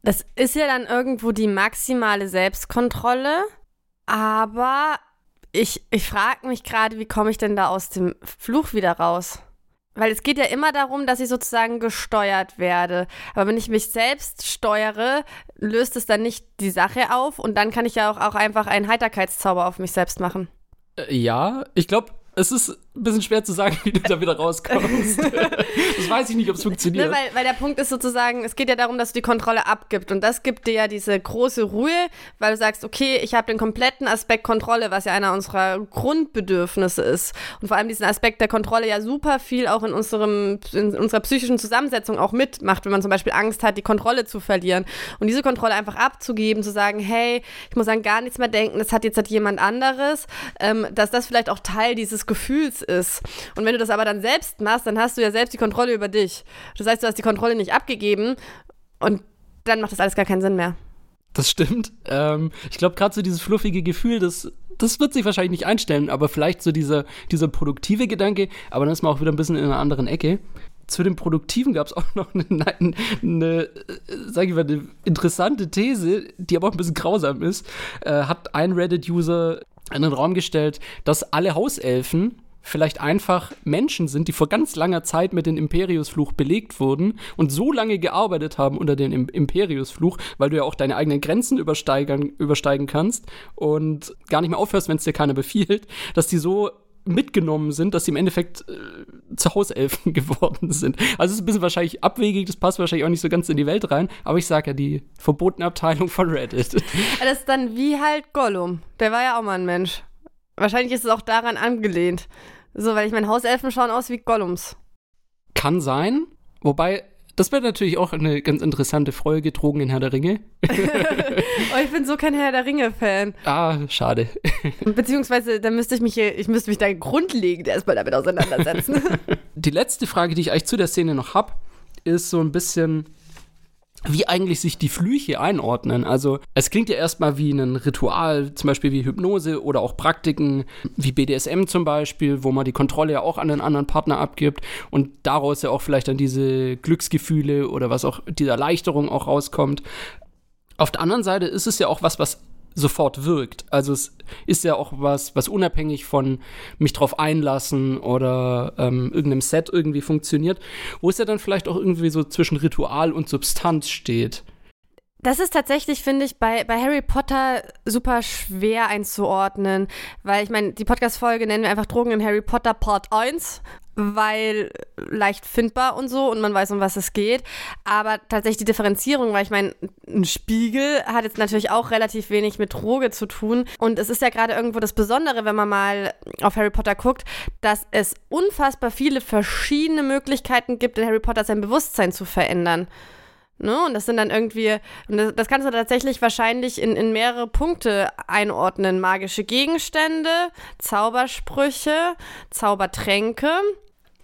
Das ist ja dann irgendwo die maximale Selbstkontrolle, aber ich, ich frage mich gerade, wie komme ich denn da aus dem Fluch wieder raus? Weil es geht ja immer darum, dass ich sozusagen gesteuert werde. Aber wenn ich mich selbst steuere, löst es dann nicht die Sache auf und dann kann ich ja auch, auch einfach einen Heiterkeitszauber auf mich selbst machen. Äh, ja, ich glaube, es ist ein bisschen schwer zu sagen, wie du da wieder rauskommst. das weiß ich nicht, ob es funktioniert. Ne, weil, weil der Punkt ist sozusagen, es geht ja darum, dass du die Kontrolle abgibst. Und das gibt dir ja diese große Ruhe, weil du sagst, okay, ich habe den kompletten Aspekt Kontrolle, was ja einer unserer Grundbedürfnisse ist. Und vor allem diesen Aspekt der Kontrolle ja super viel auch in, unserem, in unserer psychischen Zusammensetzung auch mitmacht, wenn man zum Beispiel Angst hat, die Kontrolle zu verlieren. Und diese Kontrolle einfach abzugeben, zu sagen, hey, ich muss an gar nichts mehr denken, das hat jetzt halt jemand anderes, ähm, dass das vielleicht auch Teil dieses Gefühls ist. Und wenn du das aber dann selbst machst, dann hast du ja selbst die Kontrolle über dich. Das heißt, du hast die Kontrolle nicht abgegeben und dann macht das alles gar keinen Sinn mehr. Das stimmt. Ähm, ich glaube, gerade so dieses fluffige Gefühl, das, das wird sich wahrscheinlich nicht einstellen, aber vielleicht so dieser, dieser produktive Gedanke, aber dann ist man auch wieder ein bisschen in einer anderen Ecke. Zu dem Produktiven gab es auch noch eine, eine, eine sag ich mal, eine interessante These, die aber auch ein bisschen grausam ist. Äh, hat ein Reddit-User in den Raum gestellt, dass alle Hauselfen vielleicht einfach Menschen sind, die vor ganz langer Zeit mit dem Imperiusfluch belegt wurden und so lange gearbeitet haben unter dem Imperiusfluch, weil du ja auch deine eigenen Grenzen übersteigen, übersteigen kannst und gar nicht mehr aufhörst, wenn es dir keiner befiehlt, dass die so mitgenommen sind, dass sie im Endeffekt äh, zu Hauselfen geworden sind. Also es ist ein bisschen wahrscheinlich abwegig, das passt wahrscheinlich auch nicht so ganz in die Welt rein, aber ich sage ja, die verbotene Abteilung von Reddit. Das ist dann wie halt Gollum. Der war ja auch mal ein Mensch. Wahrscheinlich ist es auch daran angelehnt. So, weil ich meine, Hauselfen schauen aus wie Gollums. Kann sein. Wobei, das wäre natürlich auch eine ganz interessante Folge, Drogen in Herr der Ringe. oh, ich bin so kein Herr der Ringe-Fan. Ah, schade. Beziehungsweise, da müsste ich mich hier, ich müsste mich da grundlegend erstmal damit auseinandersetzen. Die letzte Frage, die ich eigentlich zu der Szene noch habe, ist so ein bisschen, wie eigentlich sich die Flüche einordnen. Also es klingt ja erstmal wie ein Ritual, zum Beispiel wie Hypnose oder auch Praktiken wie BDSM zum Beispiel, wo man die Kontrolle ja auch an den anderen Partner abgibt und daraus ja auch vielleicht dann diese Glücksgefühle oder was auch, diese Erleichterung auch rauskommt. Auf der anderen Seite ist es ja auch was, was sofort wirkt. Also es ist ja auch was, was unabhängig von mich drauf einlassen oder ähm, irgendeinem Set irgendwie funktioniert, wo es ja dann vielleicht auch irgendwie so zwischen Ritual und Substanz steht. Das ist tatsächlich, finde ich, bei, bei Harry Potter super schwer einzuordnen, weil ich meine, die Podcast-Folge nennen wir einfach Drogen in Harry Potter Part 1 weil leicht findbar und so und man weiß, um was es geht. Aber tatsächlich die Differenzierung, weil ich meine, ein Spiegel hat jetzt natürlich auch relativ wenig mit Droge zu tun. Und es ist ja gerade irgendwo das Besondere, wenn man mal auf Harry Potter guckt, dass es unfassbar viele verschiedene Möglichkeiten gibt, in Harry Potter sein Bewusstsein zu verändern. Ne? Und das sind dann irgendwie, das, das, kannst du tatsächlich wahrscheinlich in, in mehrere Punkte einordnen. Magische Gegenstände, Zaubersprüche, Zaubertränke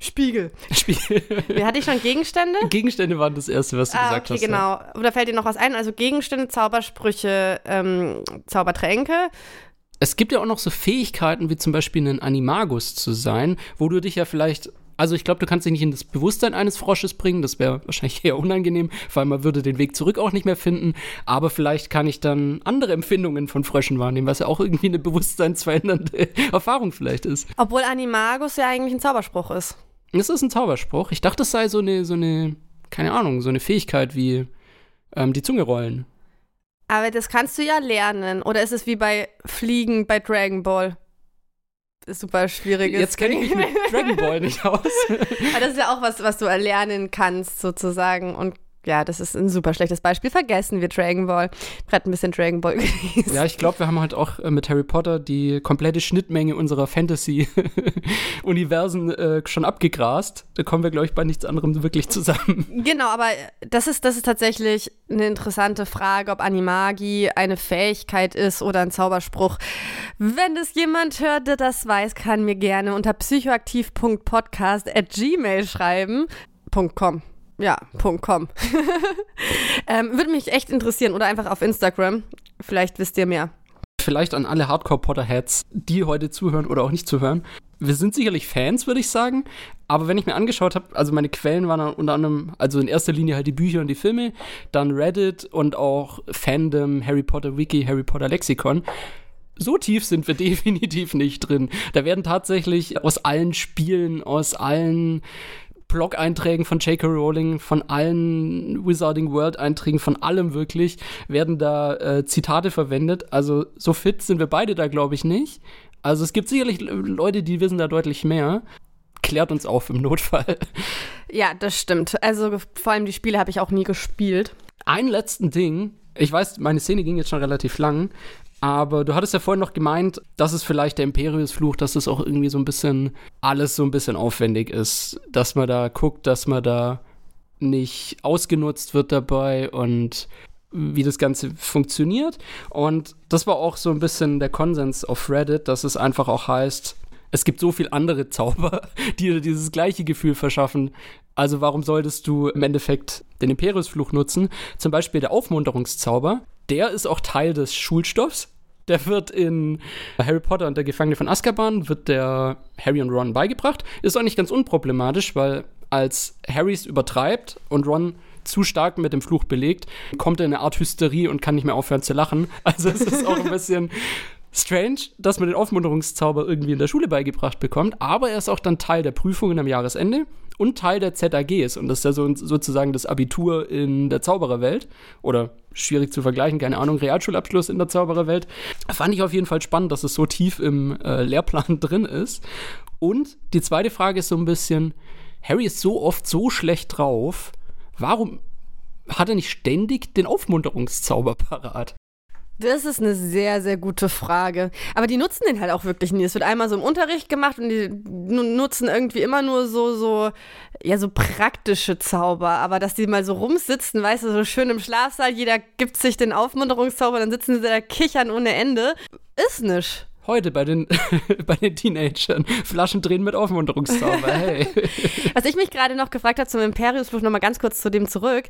Spiegel. Spiegel. Wer hatte ich schon Gegenstände? Gegenstände waren das erste, was du ah, gesagt okay, hast. genau. Oder fällt dir noch was ein? Also Gegenstände, Zaubersprüche, ähm, Zaubertränke. Es gibt ja auch noch so Fähigkeiten, wie zum Beispiel ein Animagus zu sein, wo du dich ja vielleicht also ich glaube, du kannst dich nicht in das Bewusstsein eines Frosches bringen, das wäre wahrscheinlich eher unangenehm, weil man würde den Weg zurück auch nicht mehr finden, aber vielleicht kann ich dann andere Empfindungen von Fröschen wahrnehmen, was ja auch irgendwie eine bewusstseinsverändernde Erfahrung vielleicht ist. Obwohl Animagus ja eigentlich ein Zauberspruch ist. Das ist ein Zauberspruch. Ich dachte, es sei so eine, so eine, keine Ahnung, so eine Fähigkeit wie ähm, die Zunge rollen. Aber das kannst du ja lernen. Oder ist es wie bei Fliegen bei Dragon Ball? Super schwierig. Jetzt kenne ich mich mit Dragon Ball nicht aus. Aber das ist ja auch was, was du erlernen kannst, sozusagen. Und ja, das ist ein super schlechtes Beispiel. Vergessen wir Dragon Ball. Gerade ein bisschen Dragon Ball gelesen. Ja, ich glaube, wir haben halt auch äh, mit Harry Potter die komplette Schnittmenge unserer Fantasy-Universen äh, schon abgegrast. Da kommen wir, glaube ich, bei nichts anderem wirklich zusammen. Genau, aber das ist, das ist tatsächlich eine interessante Frage, ob Animagi eine Fähigkeit ist oder ein Zauberspruch. Wenn das jemand hört, der das weiß, kann mir gerne unter psychoaktiv.podcast at gmail schreiben. .com. Ja, .com. ähm, würde mich echt interessieren oder einfach auf Instagram. Vielleicht wisst ihr mehr. Vielleicht an alle Hardcore-Potterheads, die heute zuhören oder auch nicht zuhören. Wir sind sicherlich Fans, würde ich sagen. Aber wenn ich mir angeschaut habe, also meine Quellen waren unter anderem, also in erster Linie halt die Bücher und die Filme, dann Reddit und auch Fandom, Harry Potter Wiki, Harry Potter Lexikon so tief sind wir definitiv nicht drin. Da werden tatsächlich aus allen Spielen, aus allen Blog-Einträgen von J.K. Rowling, von allen Wizarding World-Einträgen, von allem wirklich, werden da äh, Zitate verwendet. Also so fit sind wir beide da, glaube ich, nicht. Also es gibt sicherlich Leute, die wissen da deutlich mehr. Klärt uns auf im Notfall. Ja, das stimmt. Also vor allem die Spiele habe ich auch nie gespielt. Ein letzten Ding. Ich weiß, meine Szene ging jetzt schon relativ lang, aber du hattest ja vorhin noch gemeint, dass es vielleicht der Imperius-Fluch, dass es auch irgendwie so ein bisschen, alles so ein bisschen aufwendig ist. Dass man da guckt, dass man da nicht ausgenutzt wird dabei und wie das Ganze funktioniert. Und das war auch so ein bisschen der Konsens auf Reddit, dass es einfach auch heißt, es gibt so viele andere Zauber, die dir dieses gleiche Gefühl verschaffen. Also warum solltest du im Endeffekt den Imperiusfluch nutzen? Zum Beispiel der Aufmunterungszauber. Der ist auch Teil des Schulstoffs. Der wird in Harry Potter und der Gefangene von Azkaban, wird der Harry und Ron beigebracht. Ist auch nicht ganz unproblematisch, weil als Harry es übertreibt und Ron zu stark mit dem Fluch belegt, kommt er in eine Art Hysterie und kann nicht mehr aufhören zu lachen. Also es ist auch ein bisschen strange, dass man den Aufmunterungszauber irgendwie in der Schule beigebracht bekommt, aber er ist auch dann Teil der Prüfungen am Jahresende und Teil der ZAGs. Und das ist ja so, sozusagen das Abitur in der Zaubererwelt. Oder schwierig zu vergleichen, keine Ahnung, Realschulabschluss in der Zaubererwelt. Fand ich auf jeden Fall spannend, dass es so tief im äh, Lehrplan drin ist. Und die zweite Frage ist so ein bisschen: Harry ist so oft so schlecht drauf. Warum hat er nicht ständig den Aufmunterungszauber parat? Das ist eine sehr, sehr gute Frage. Aber die nutzen den halt auch wirklich nie. Es wird einmal so im Unterricht gemacht und die nutzen irgendwie immer nur so, so, ja, so praktische Zauber. Aber dass die mal so rumsitzen, weißt du, so schön im Schlafsaal, jeder gibt sich den Aufmunterungszauber, dann sitzen sie da kichern ohne Ende. Ist nicht. Heute bei den, bei den Teenagern. Flaschen drehen mit Aufmunterungszauber. Hey. Was ich mich gerade noch gefragt habe zum Imperiusfluch, nochmal ganz kurz zu dem zurück.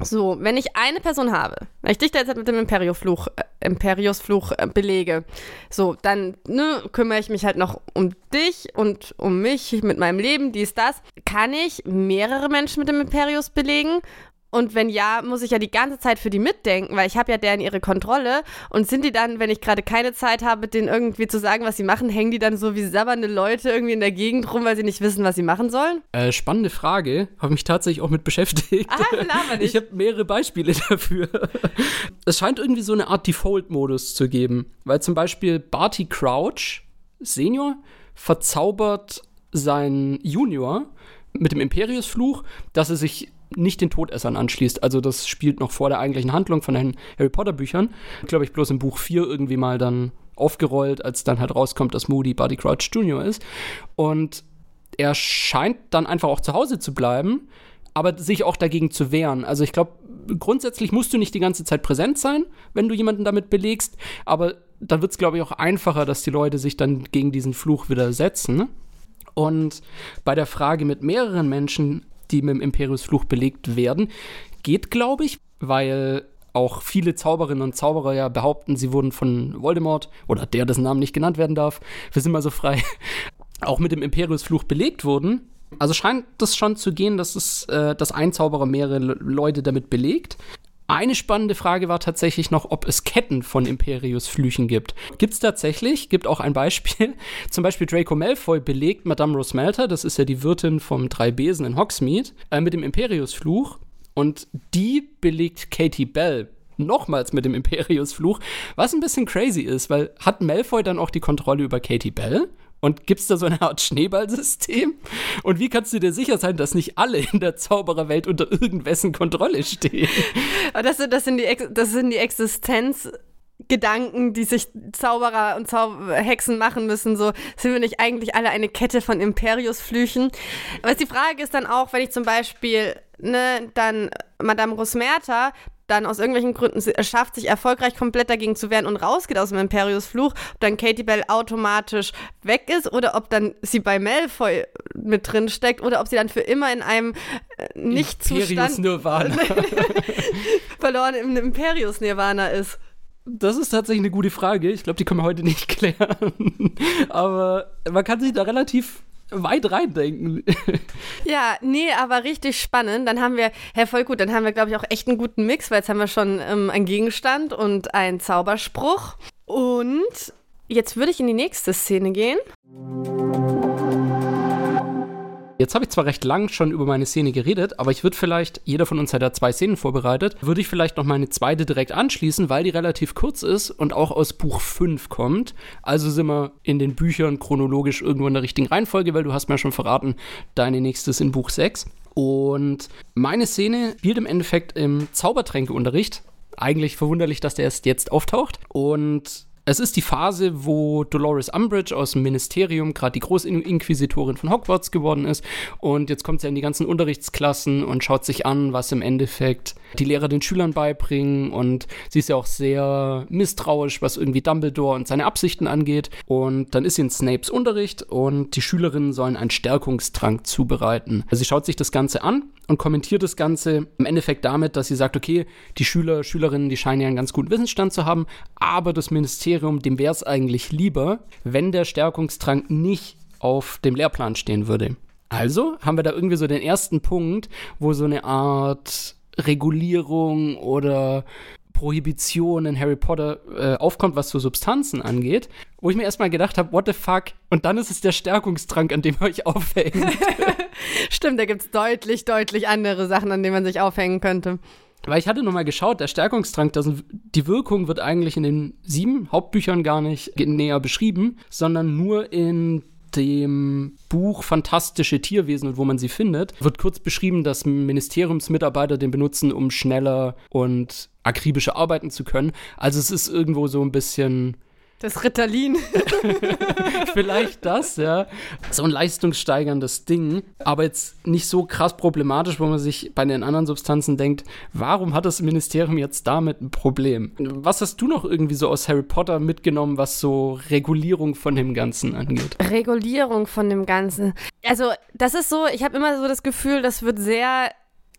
So, wenn ich eine Person habe, wenn ich dich da jetzt mit dem Imperiusfluch, äh, Imperiusfluch äh, belege, so, dann ne, kümmere ich mich halt noch um dich und um mich mit meinem Leben, dies, das. Kann ich mehrere Menschen mit dem Imperius belegen? Und wenn ja, muss ich ja die ganze Zeit für die mitdenken, weil ich habe ja deren ihre Kontrolle. Und sind die dann, wenn ich gerade keine Zeit habe, denen irgendwie zu sagen, was sie machen, hängen die dann so wie sabbernde Leute irgendwie in der Gegend rum, weil sie nicht wissen, was sie machen sollen? Äh, spannende Frage. Habe mich tatsächlich auch mit beschäftigt. Ah, nicht. Ich habe mehrere Beispiele dafür. es scheint irgendwie so eine Art Default-Modus zu geben. Weil zum Beispiel Barty Crouch, Senior, verzaubert seinen Junior mit dem Imperius-Fluch, dass er sich nicht den Todessern anschließt. Also das spielt noch vor der eigentlichen Handlung von den Harry Potter Büchern. Glaube ich bloß im Buch 4 irgendwie mal dann aufgerollt, als dann halt rauskommt, dass Moody Buddy Crouch Jr. ist. Und er scheint dann einfach auch zu Hause zu bleiben, aber sich auch dagegen zu wehren. Also ich glaube, grundsätzlich musst du nicht die ganze Zeit präsent sein, wenn du jemanden damit belegst, aber dann wird es, glaube ich, auch einfacher, dass die Leute sich dann gegen diesen Fluch widersetzen. Und bei der Frage mit mehreren Menschen die mit dem Imperiusfluch belegt werden. Geht, glaube ich, weil auch viele Zauberinnen und Zauberer ja behaupten, sie wurden von Voldemort oder der, dessen Namen nicht genannt werden darf, wir sind mal so frei, auch mit dem Imperiusfluch belegt wurden. Also scheint das schon zu gehen, dass es, äh, dass ein Zauberer mehrere Leute damit belegt. Eine spannende Frage war tatsächlich noch, ob es Ketten von Imperius-Flüchen gibt. Gibt es tatsächlich, gibt auch ein Beispiel. Zum Beispiel Draco Malfoy belegt Madame Rosmelta, das ist ja die Wirtin vom Drei Besen in Hogsmeade, äh, mit dem Imperius-Fluch. Und die belegt Katie Bell nochmals mit dem Imperius-Fluch, was ein bisschen crazy ist, weil hat Malfoy dann auch die Kontrolle über Katie Bell? Und gibt es da so eine Art Schneeballsystem? Und wie kannst du dir sicher sein, dass nicht alle in der Zaubererwelt unter irgendwessen Kontrolle stehen? das, sind, das, sind die, das sind die Existenzgedanken, die sich Zauberer und Zau Hexen machen müssen. So sind wir nicht eigentlich alle eine Kette von Imperiusflüchen? Aber die Frage ist dann auch, wenn ich zum Beispiel ne, dann Madame Rosmerta dann aus irgendwelchen Gründen schafft, sich erfolgreich komplett dagegen zu wehren und rausgeht aus dem Imperius-Fluch, ob dann Katie Bell automatisch weg ist oder ob dann sie bei Malfoy mit drin steckt oder ob sie dann für immer in einem äh, Nicht-Zustand Nirvana. verloren im Imperius-Nirvana ist. Das ist tatsächlich eine gute Frage. Ich glaube, die können wir heute nicht klären. Aber man kann sich da relativ weit reindenken. ja, nee, aber richtig spannend. Dann haben wir, Herr voll gut, dann haben wir, glaube ich, auch echt einen guten Mix, weil jetzt haben wir schon ähm, einen Gegenstand und einen Zauberspruch. Und Jetzt würde ich in die nächste Szene gehen. Jetzt habe ich zwar recht lang schon über meine Szene geredet, aber ich würde vielleicht, jeder von uns hat ja zwei Szenen vorbereitet, würde ich vielleicht noch meine zweite direkt anschließen, weil die relativ kurz ist und auch aus Buch 5 kommt. Also sind wir in den Büchern chronologisch irgendwo in der richtigen Reihenfolge, weil du hast mir schon verraten, deine nächste ist in Buch 6. Und meine Szene spielt im Endeffekt im Zaubertränkeunterricht. Eigentlich verwunderlich, dass der erst jetzt auftaucht. Und es ist die Phase, wo Dolores Umbridge aus dem Ministerium gerade die Großinquisitorin von Hogwarts geworden ist. Und jetzt kommt sie in die ganzen Unterrichtsklassen und schaut sich an, was im Endeffekt die Lehrer den Schülern beibringen. Und sie ist ja auch sehr misstrauisch, was irgendwie Dumbledore und seine Absichten angeht. Und dann ist sie in Snapes Unterricht und die Schülerinnen sollen einen Stärkungstrank zubereiten. Also sie schaut sich das Ganze an und kommentiert das Ganze im Endeffekt damit, dass sie sagt, okay, die Schüler, Schülerinnen, die scheinen ja einen ganz guten Wissensstand zu haben, aber das Ministerium, dem wäre es eigentlich lieber, wenn der Stärkungstrank nicht auf dem Lehrplan stehen würde. Also haben wir da irgendwie so den ersten Punkt, wo so eine Art Regulierung oder Prohibition in Harry Potter äh, aufkommt, was so Substanzen angeht, wo ich mir erstmal gedacht habe, what the fuck? Und dann ist es der Stärkungstrank, an dem ihr euch aufhängt. Stimmt, da gibt es deutlich, deutlich andere Sachen, an denen man sich aufhängen könnte. Weil ich hatte nochmal geschaut, der Stärkungstrank, das, die Wirkung wird eigentlich in den sieben Hauptbüchern gar nicht näher beschrieben, sondern nur in dem Buch Fantastische Tierwesen und wo man sie findet, wird kurz beschrieben, dass Ministeriumsmitarbeiter den benutzen, um schneller und akribischer arbeiten zu können. Also es ist irgendwo so ein bisschen das Ritalin. Vielleicht das, ja. So ein leistungssteigerndes Ding, aber jetzt nicht so krass problematisch, wo man sich bei den anderen Substanzen denkt, warum hat das Ministerium jetzt damit ein Problem? Was hast du noch irgendwie so aus Harry Potter mitgenommen, was so Regulierung von dem Ganzen angeht? Regulierung von dem Ganzen. Also, das ist so, ich habe immer so das Gefühl, das wird sehr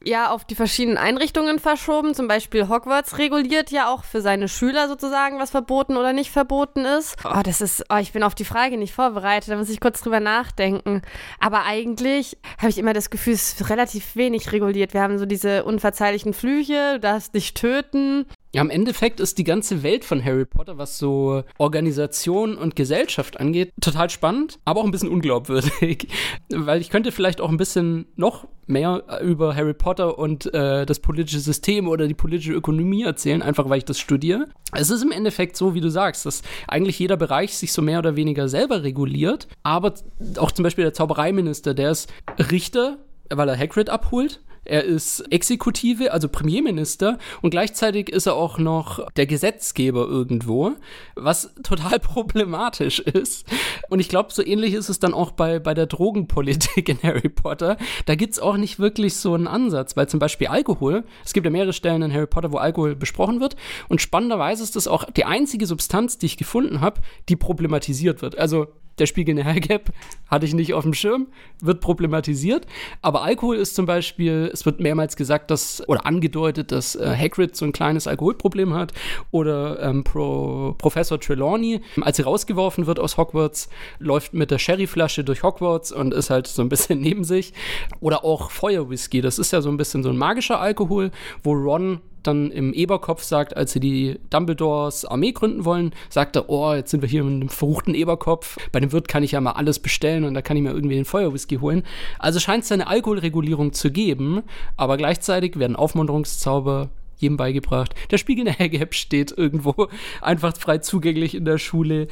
ja auf die verschiedenen Einrichtungen verschoben. Zum Beispiel Hogwarts reguliert ja auch für seine Schüler sozusagen, was verboten oder nicht verboten ist. Oh, das ist, oh, ich bin auf die Frage nicht vorbereitet, da muss ich kurz drüber nachdenken. Aber eigentlich habe ich immer das Gefühl, es ist relativ wenig reguliert. Wir haben so diese unverzeihlichen Flüche, du darfst dich töten. Ja, im Endeffekt ist die ganze Welt von Harry Potter, was so Organisation und Gesellschaft angeht, total spannend, aber auch ein bisschen unglaubwürdig. Weil ich könnte vielleicht auch ein bisschen noch mehr über Harry Potter und äh, das politische System oder die politische Ökonomie erzählen, einfach weil ich das studiere. Es ist im Endeffekt so, wie du sagst, dass eigentlich jeder Bereich sich so mehr oder weniger selber reguliert, aber auch zum Beispiel der Zaubereiminister, der ist Richter, weil er Hagrid abholt er ist Exekutive, also Premierminister und gleichzeitig ist er auch noch der Gesetzgeber irgendwo, was total problematisch ist. Und ich glaube, so ähnlich ist es dann auch bei, bei der Drogenpolitik in Harry Potter. Da gibt es auch nicht wirklich so einen Ansatz, weil zum Beispiel Alkohol, es gibt ja mehrere Stellen in Harry Potter, wo Alkohol besprochen wird und spannenderweise ist das auch die einzige Substanz, die ich gefunden habe, die problematisiert wird. Also der spiegelnde Hairgap hatte ich nicht auf dem Schirm, wird problematisiert. Aber Alkohol ist zum Beispiel, es wird mehrmals gesagt, dass, oder angedeutet, dass äh, Hagrid so ein kleines Alkoholproblem hat. Oder ähm, Pro, Professor Trelawney, als sie rausgeworfen wird aus Hogwarts, läuft mit der Sherryflasche durch Hogwarts und ist halt so ein bisschen neben sich. Oder auch Feuerwhisky, das ist ja so ein bisschen so ein magischer Alkohol, wo Ron dann im Eberkopf sagt, als sie die Dumbledores Armee gründen wollen, sagt er, oh, jetzt sind wir hier mit einem verruchten Eberkopf. Bei dem Wirt kann ich ja mal alles bestellen und da kann ich mir irgendwie den Feuerwhisky holen. Also scheint es eine Alkoholregulierung zu geben, aber gleichzeitig werden Aufmunterungszauber jedem beigebracht. Der Spiegel in der Haggap steht irgendwo einfach frei zugänglich in der Schule.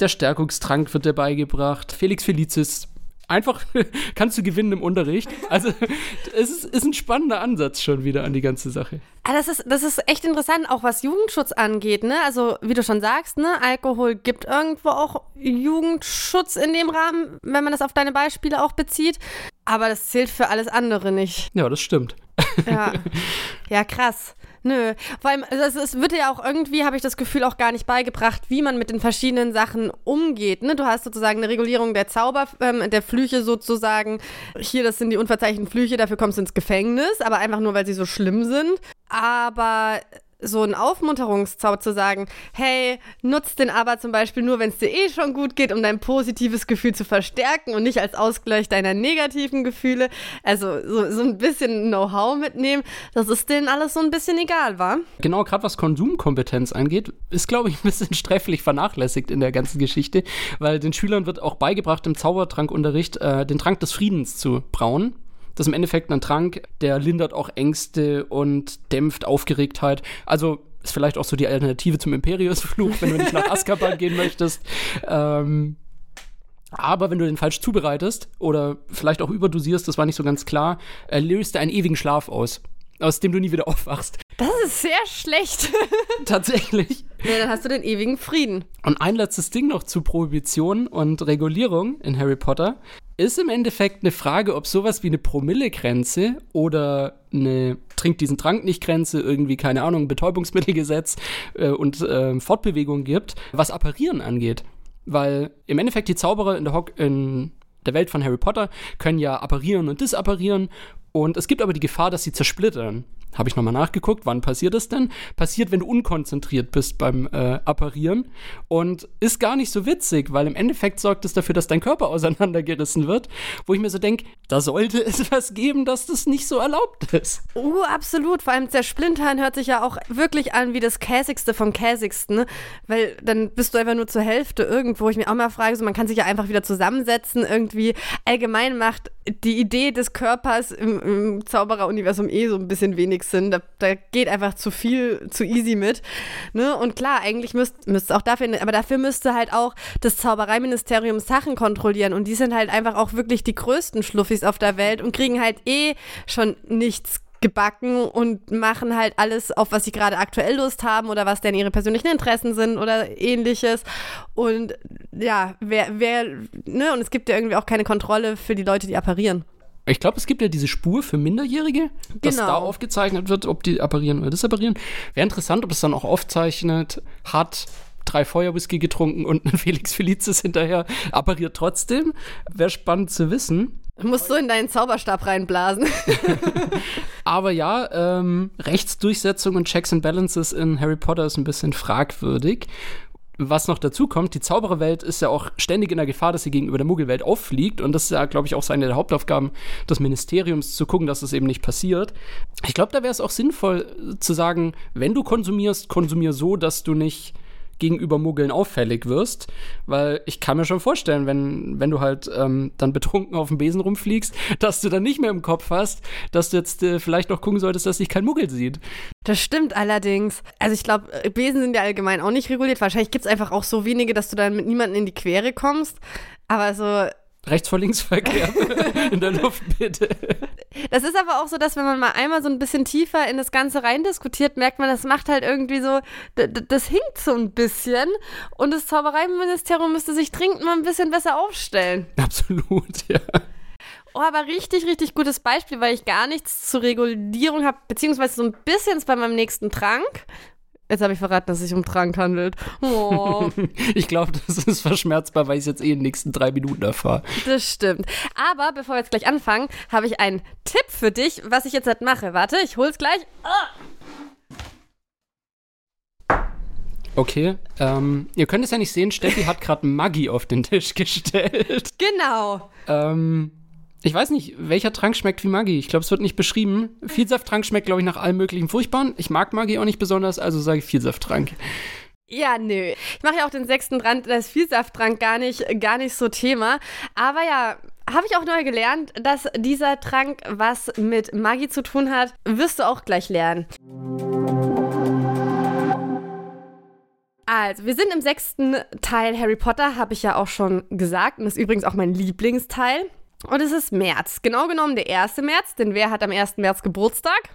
Der Stärkungstrank wird dir beigebracht. Felix Felicis einfach kannst du gewinnen im Unterricht. Also es ist, ist, ein spannender Ansatz schon wieder an die ganze Sache. Ah, das ist, das ist echt interessant, auch was Jugendschutz angeht. Ne? Also wie du schon sagst, ne? Alkohol gibt irgendwo auch Jugendschutz in dem Rahmen, wenn man das auf deine Beispiele auch bezieht. Aber das zählt für alles andere nicht. Ja, das stimmt. Ja, ja krass. Nö, vor allem, es wird ja auch irgendwie, habe ich das Gefühl, auch gar nicht beigebracht, wie man mit den verschiedenen Sachen umgeht. Ne? Du hast sozusagen eine Regulierung der Zauber, ähm, der Flüche sozusagen. Hier, das sind die unverzeichneten Flüche, dafür kommst du ins Gefängnis, aber einfach nur, weil sie so schlimm sind. Aber so ein Aufmunterungszauber zu sagen, hey, nutz den aber zum Beispiel nur, wenn es dir eh schon gut geht, um dein positives Gefühl zu verstärken und nicht als Ausgleich deiner negativen Gefühle. Also so, so ein bisschen Know-how mitnehmen, das ist denen alles so ein bisschen egal, war? Genau, gerade was Konsumkompetenz angeht, ist, glaube ich, ein bisschen strefflich vernachlässigt in der ganzen Geschichte, weil den Schülern wird auch beigebracht, im Zaubertrankunterricht äh, den Trank des Friedens zu brauen. Das ist im Endeffekt ein Trank, der lindert auch Ängste und dämpft Aufgeregtheit. Also ist vielleicht auch so die Alternative zum Imperiusfluch, wenn du nicht nach Azkaban gehen möchtest. Ähm, aber wenn du den falsch zubereitest oder vielleicht auch überdosierst, das war nicht so ganz klar, äh, löst er einen ewigen Schlaf aus, aus dem du nie wieder aufwachst. Das ist sehr schlecht. Tatsächlich. Ja, dann hast du den ewigen Frieden. Und ein letztes Ding noch zu Prohibition und Regulierung in Harry Potter ist im Endeffekt eine Frage, ob sowas wie eine Promillegrenze oder eine Trink diesen Trank nicht Grenze, irgendwie, keine Ahnung, Betäubungsmittelgesetz äh, und äh, Fortbewegung gibt, was Apparieren angeht. Weil im Endeffekt die Zauberer in der, Ho in der Welt von Harry Potter können ja apparieren und disapparieren und es gibt aber die Gefahr, dass sie zersplittern. Habe ich nochmal nachgeguckt, wann passiert das denn? Passiert, wenn du unkonzentriert bist beim äh, Apparieren und ist gar nicht so witzig, weil im Endeffekt sorgt es dafür, dass dein Körper auseinandergerissen wird, wo ich mir so denke, da sollte es was geben, dass das nicht so erlaubt ist. Oh, absolut. Vor allem zersplintern hört sich ja auch wirklich an wie das Käsigste vom Käsigsten, weil dann bist du einfach nur zur Hälfte irgendwo. Ich mir auch mal frage, so man kann sich ja einfach wieder zusammensetzen, irgendwie allgemein macht die Idee des Körpers im, im Zaubereruniversum eh so ein bisschen wenig Sinn. Da, da, geht einfach zu viel, zu easy mit. Ne? Und klar, eigentlich müsste müsst auch dafür, aber dafür müsste halt auch das Zaubereiministerium Sachen kontrollieren. Und die sind halt einfach auch wirklich die größten Schluffis auf der Welt und kriegen halt eh schon nichts gebacken und machen halt alles, auf was sie gerade aktuell Lust haben oder was denn ihre persönlichen Interessen sind oder ähnliches. Und ja, wer, wer, ne, und es gibt ja irgendwie auch keine Kontrolle für die Leute, die apparieren. Ich glaube, es gibt ja diese Spur für Minderjährige, dass genau. da aufgezeichnet wird, ob die apparieren oder disapparieren. Wäre interessant, ob es dann auch aufzeichnet hat, drei Feuerwhisky getrunken und ein Felix Felicis hinterher, appariert trotzdem. Wäre spannend zu wissen. Du musst so in deinen Zauberstab reinblasen. Aber ja, ähm, Rechtsdurchsetzung und Checks and Balances in Harry Potter ist ein bisschen fragwürdig. Was noch dazu kommt, die Zaubererwelt ist ja auch ständig in der Gefahr, dass sie gegenüber der Muggelwelt auffliegt. Und das ist ja, glaube ich, auch so eine der Hauptaufgaben des Ministeriums, zu gucken, dass das eben nicht passiert. Ich glaube, da wäre es auch sinnvoll zu sagen, wenn du konsumierst, konsumier so, dass du nicht gegenüber Muggeln auffällig wirst. Weil ich kann mir schon vorstellen, wenn, wenn du halt ähm, dann betrunken auf dem Besen rumfliegst, dass du dann nicht mehr im Kopf hast, dass du jetzt äh, vielleicht noch gucken solltest, dass sich kein Muggel sieht. Das stimmt allerdings. Also ich glaube, äh, Besen sind ja allgemein auch nicht reguliert. Wahrscheinlich gibt es einfach auch so wenige, dass du dann mit niemandem in die Quere kommst. Aber so Rechts vor links Verkehr in der Luft, bitte. Das ist aber auch so, dass wenn man mal einmal so ein bisschen tiefer in das Ganze reindiskutiert, merkt man, das macht halt irgendwie so, das hinkt so ein bisschen und das Zaubereiministerium müsste sich dringend mal ein bisschen besser aufstellen. Absolut, ja. Oh, aber richtig, richtig gutes Beispiel, weil ich gar nichts zur Regulierung habe, beziehungsweise so ein bisschen bei meinem nächsten Trank. Jetzt habe ich verraten, dass es sich um Trank handelt. Oh. ich glaube, das ist verschmerzbar, weil ich es jetzt eh in den nächsten drei Minuten erfahre. Das stimmt. Aber bevor wir jetzt gleich anfangen, habe ich einen Tipp für dich, was ich jetzt halt mache. Warte, ich hol's gleich. Ah. Okay, ähm, ihr könnt es ja nicht sehen, Steffi hat gerade Maggi auf den Tisch gestellt. Genau. Ähm, ich weiß nicht, welcher Trank schmeckt wie Maggi. Ich glaube, es wird nicht beschrieben. Vielsafttrank schmeckt, glaube ich, nach allem möglichen Furchtbaren. Ich mag Maggi auch nicht besonders, also sage ich Vielsafttrank. Ja, nö. Ich mache ja auch den sechsten Brand, das Vielsafttrank gar nicht, gar nicht so Thema. Aber ja, habe ich auch neu gelernt, dass dieser Trank was mit Maggi zu tun hat. Wirst du auch gleich lernen. Also, wir sind im sechsten Teil Harry Potter, habe ich ja auch schon gesagt. Und das ist übrigens auch mein Lieblingsteil. Und es ist März. Genau genommen der 1. März, denn wer hat am 1. März Geburtstag?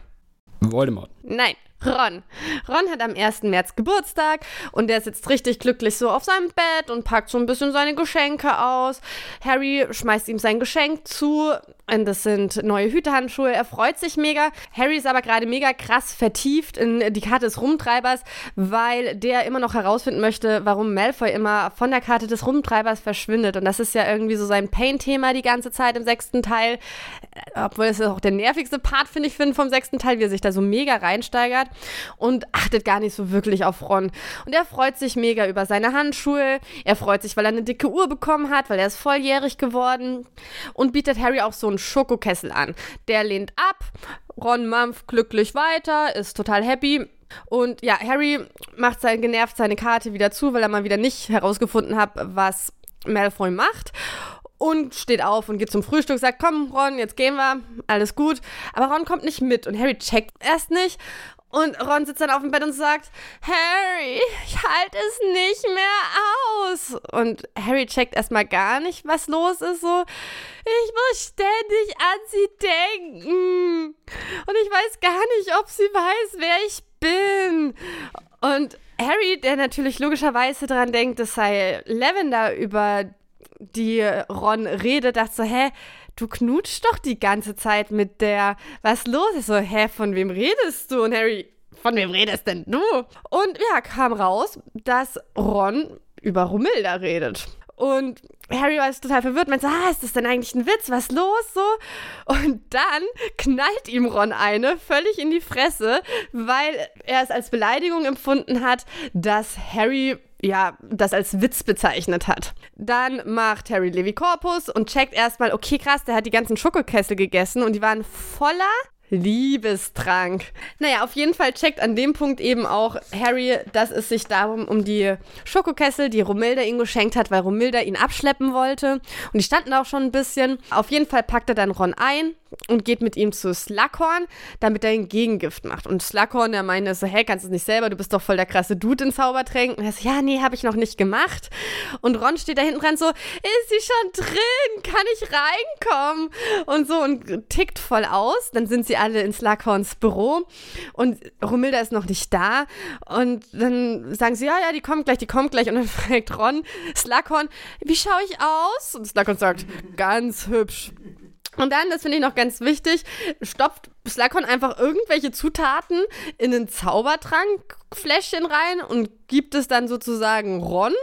Voldemort. Nein, Ron. Ron hat am 1. März Geburtstag und der sitzt richtig glücklich so auf seinem Bett und packt so ein bisschen seine Geschenke aus. Harry schmeißt ihm sein Geschenk zu. Und das sind neue Hütehandschuhe. Er freut sich mega. Harry ist aber gerade mega krass vertieft in die Karte des Rumtreibers, weil der immer noch herausfinden möchte, warum Malfoy immer von der Karte des Rumtreibers verschwindet. Und das ist ja irgendwie so sein Pain-Thema die ganze Zeit im sechsten Teil. Obwohl es auch der nervigste Part, finde ich, find vom sechsten Teil, wie er sich da so mega reinsteigert. und achtet gar nicht so wirklich auf Ron. Und er freut sich mega über seine Handschuhe. Er freut sich, weil er eine dicke Uhr bekommen hat, weil er ist volljährig geworden und bietet Harry auch so einen Schokokessel an. Der lehnt ab. Ron mampft glücklich weiter, ist total happy. Und ja, Harry macht sein, genervt seine Karte wieder zu, weil er mal wieder nicht herausgefunden hat, was Malfoy macht und steht auf und geht zum Frühstück, sagt, komm Ron, jetzt gehen wir, alles gut. Aber Ron kommt nicht mit und Harry checkt erst nicht und Ron sitzt dann auf dem Bett und sagt, Harry, ich halte es nicht mehr aus. Und Harry checkt erstmal gar nicht, was los ist. So, ich muss ständig an sie denken. Und ich weiß gar nicht, ob sie weiß, wer ich bin. Und Harry, der natürlich logischerweise daran denkt, es sei Lavender über die Ron redet, dachte so, hä, du knutschst doch die ganze Zeit mit der. Was los ist? So, hä, von wem redest du? Und Harry, von wem redest denn du? Und ja, kam raus, dass Ron über Romilda redet. Und Harry war total verwirrt, meinte, ah, ist das denn eigentlich ein Witz? Was los so? Und dann knallt ihm Ron eine völlig in die Fresse, weil er es als Beleidigung empfunden hat, dass Harry ja, das als Witz bezeichnet hat. Dann macht Harry Levi Corpus und checkt erstmal, okay, krass, der hat die ganzen Schokokessel gegessen und die waren voller Liebestrank. Naja, auf jeden Fall checkt an dem Punkt eben auch Harry, dass es sich darum um die Schokokessel, die Romilda ihm geschenkt hat, weil Romilda ihn abschleppen wollte. Und die standen auch schon ein bisschen. Auf jeden Fall packt er dann Ron ein und geht mit ihm zu Slughorn, damit er ein Gegengift macht. Und Slughorn, der meinte so, hey, kannst du es nicht selber, du bist doch voll der krasse Dude in Zaubertränken. Und er so, ja, nee, habe ich noch nicht gemacht. Und Ron steht da hinten dran so, ist sie schon drin? Kann ich reinkommen? Und so und tickt voll aus. Dann sind sie alle in Slughorns Büro und Romilda ist noch nicht da. Und dann sagen sie, ja, ja, die kommt gleich, die kommt gleich. Und dann fragt Ron Slughorn, wie schaue ich aus? Und Slughorn sagt, ganz hübsch. Und dann, das finde ich noch ganz wichtig, stopft Slughorn einfach irgendwelche Zutaten in ein Zaubertrankfläschchen rein und gibt es dann sozusagen Ron.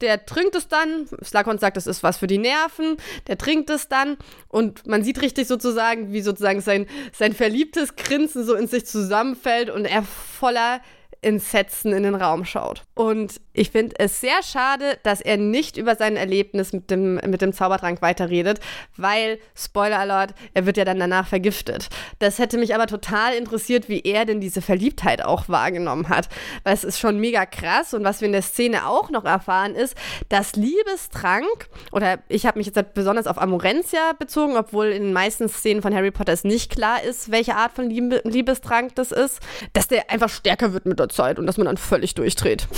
Der trinkt es dann. Slughorn sagt, das ist was für die Nerven. Der trinkt es dann und man sieht richtig sozusagen, wie sozusagen sein, sein verliebtes Grinsen so in sich zusammenfällt und er voller Entsetzen in den Raum schaut. Und ich finde es sehr schade, dass er nicht über sein Erlebnis mit dem, mit dem Zaubertrank weiterredet, weil, Spoiler Alert, er wird ja dann danach vergiftet. Das hätte mich aber total interessiert, wie er denn diese Verliebtheit auch wahrgenommen hat. Weil es ist schon mega krass und was wir in der Szene auch noch erfahren ist, dass Liebestrank, oder ich habe mich jetzt halt besonders auf Amorentia bezogen, obwohl in den meisten Szenen von Harry Potter es nicht klar ist, welche Art von Liebe, Liebestrank das ist, dass der einfach stärker wird mit der Zeit und dass man dann völlig durchdreht.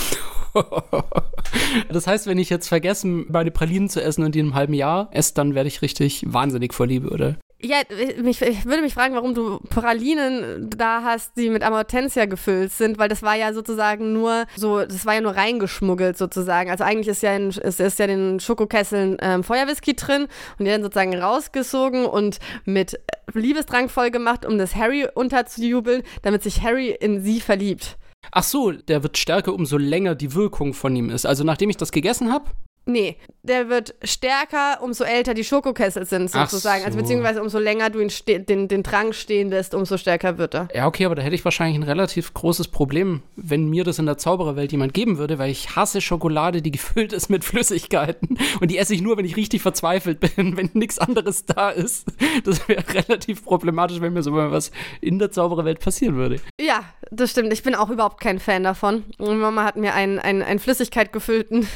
das heißt, wenn ich jetzt vergesse, meine Pralinen zu essen und die in einem halben Jahr esse, dann werde ich richtig wahnsinnig vor Liebe, oder? Ja, ich, ich würde mich fragen, warum du Pralinen da hast, die mit Amortensia gefüllt sind, weil das war ja sozusagen nur so, das war ja nur reingeschmuggelt sozusagen. Also eigentlich ist ja in, ist, ist ja in den Schokokesseln ähm, Feuerwhisky drin und die dann sozusagen rausgesogen und mit Liebesdrang voll gemacht, um das Harry unterzujubeln, damit sich Harry in sie verliebt. Ach so, der wird stärker, umso länger die Wirkung von ihm ist. Also nachdem ich das gegessen habe? Nee, der wird stärker, umso älter die Schokokessel sind, sozusagen. Also so. Also beziehungsweise umso länger du ihn den, den Trank stehen lässt, umso stärker wird er. Ja, okay, aber da hätte ich wahrscheinlich ein relativ großes Problem, wenn mir das in der Zaubererwelt jemand geben würde, weil ich hasse Schokolade, die gefüllt ist mit Flüssigkeiten. Und die esse ich nur, wenn ich richtig verzweifelt bin, wenn nichts anderes da ist. Das wäre relativ problematisch, wenn mir so mal was in der Zaubererwelt passieren würde. Ja, das stimmt. Ich bin auch überhaupt kein Fan davon. Mama hat mir einen, einen, einen Flüssigkeit gefüllten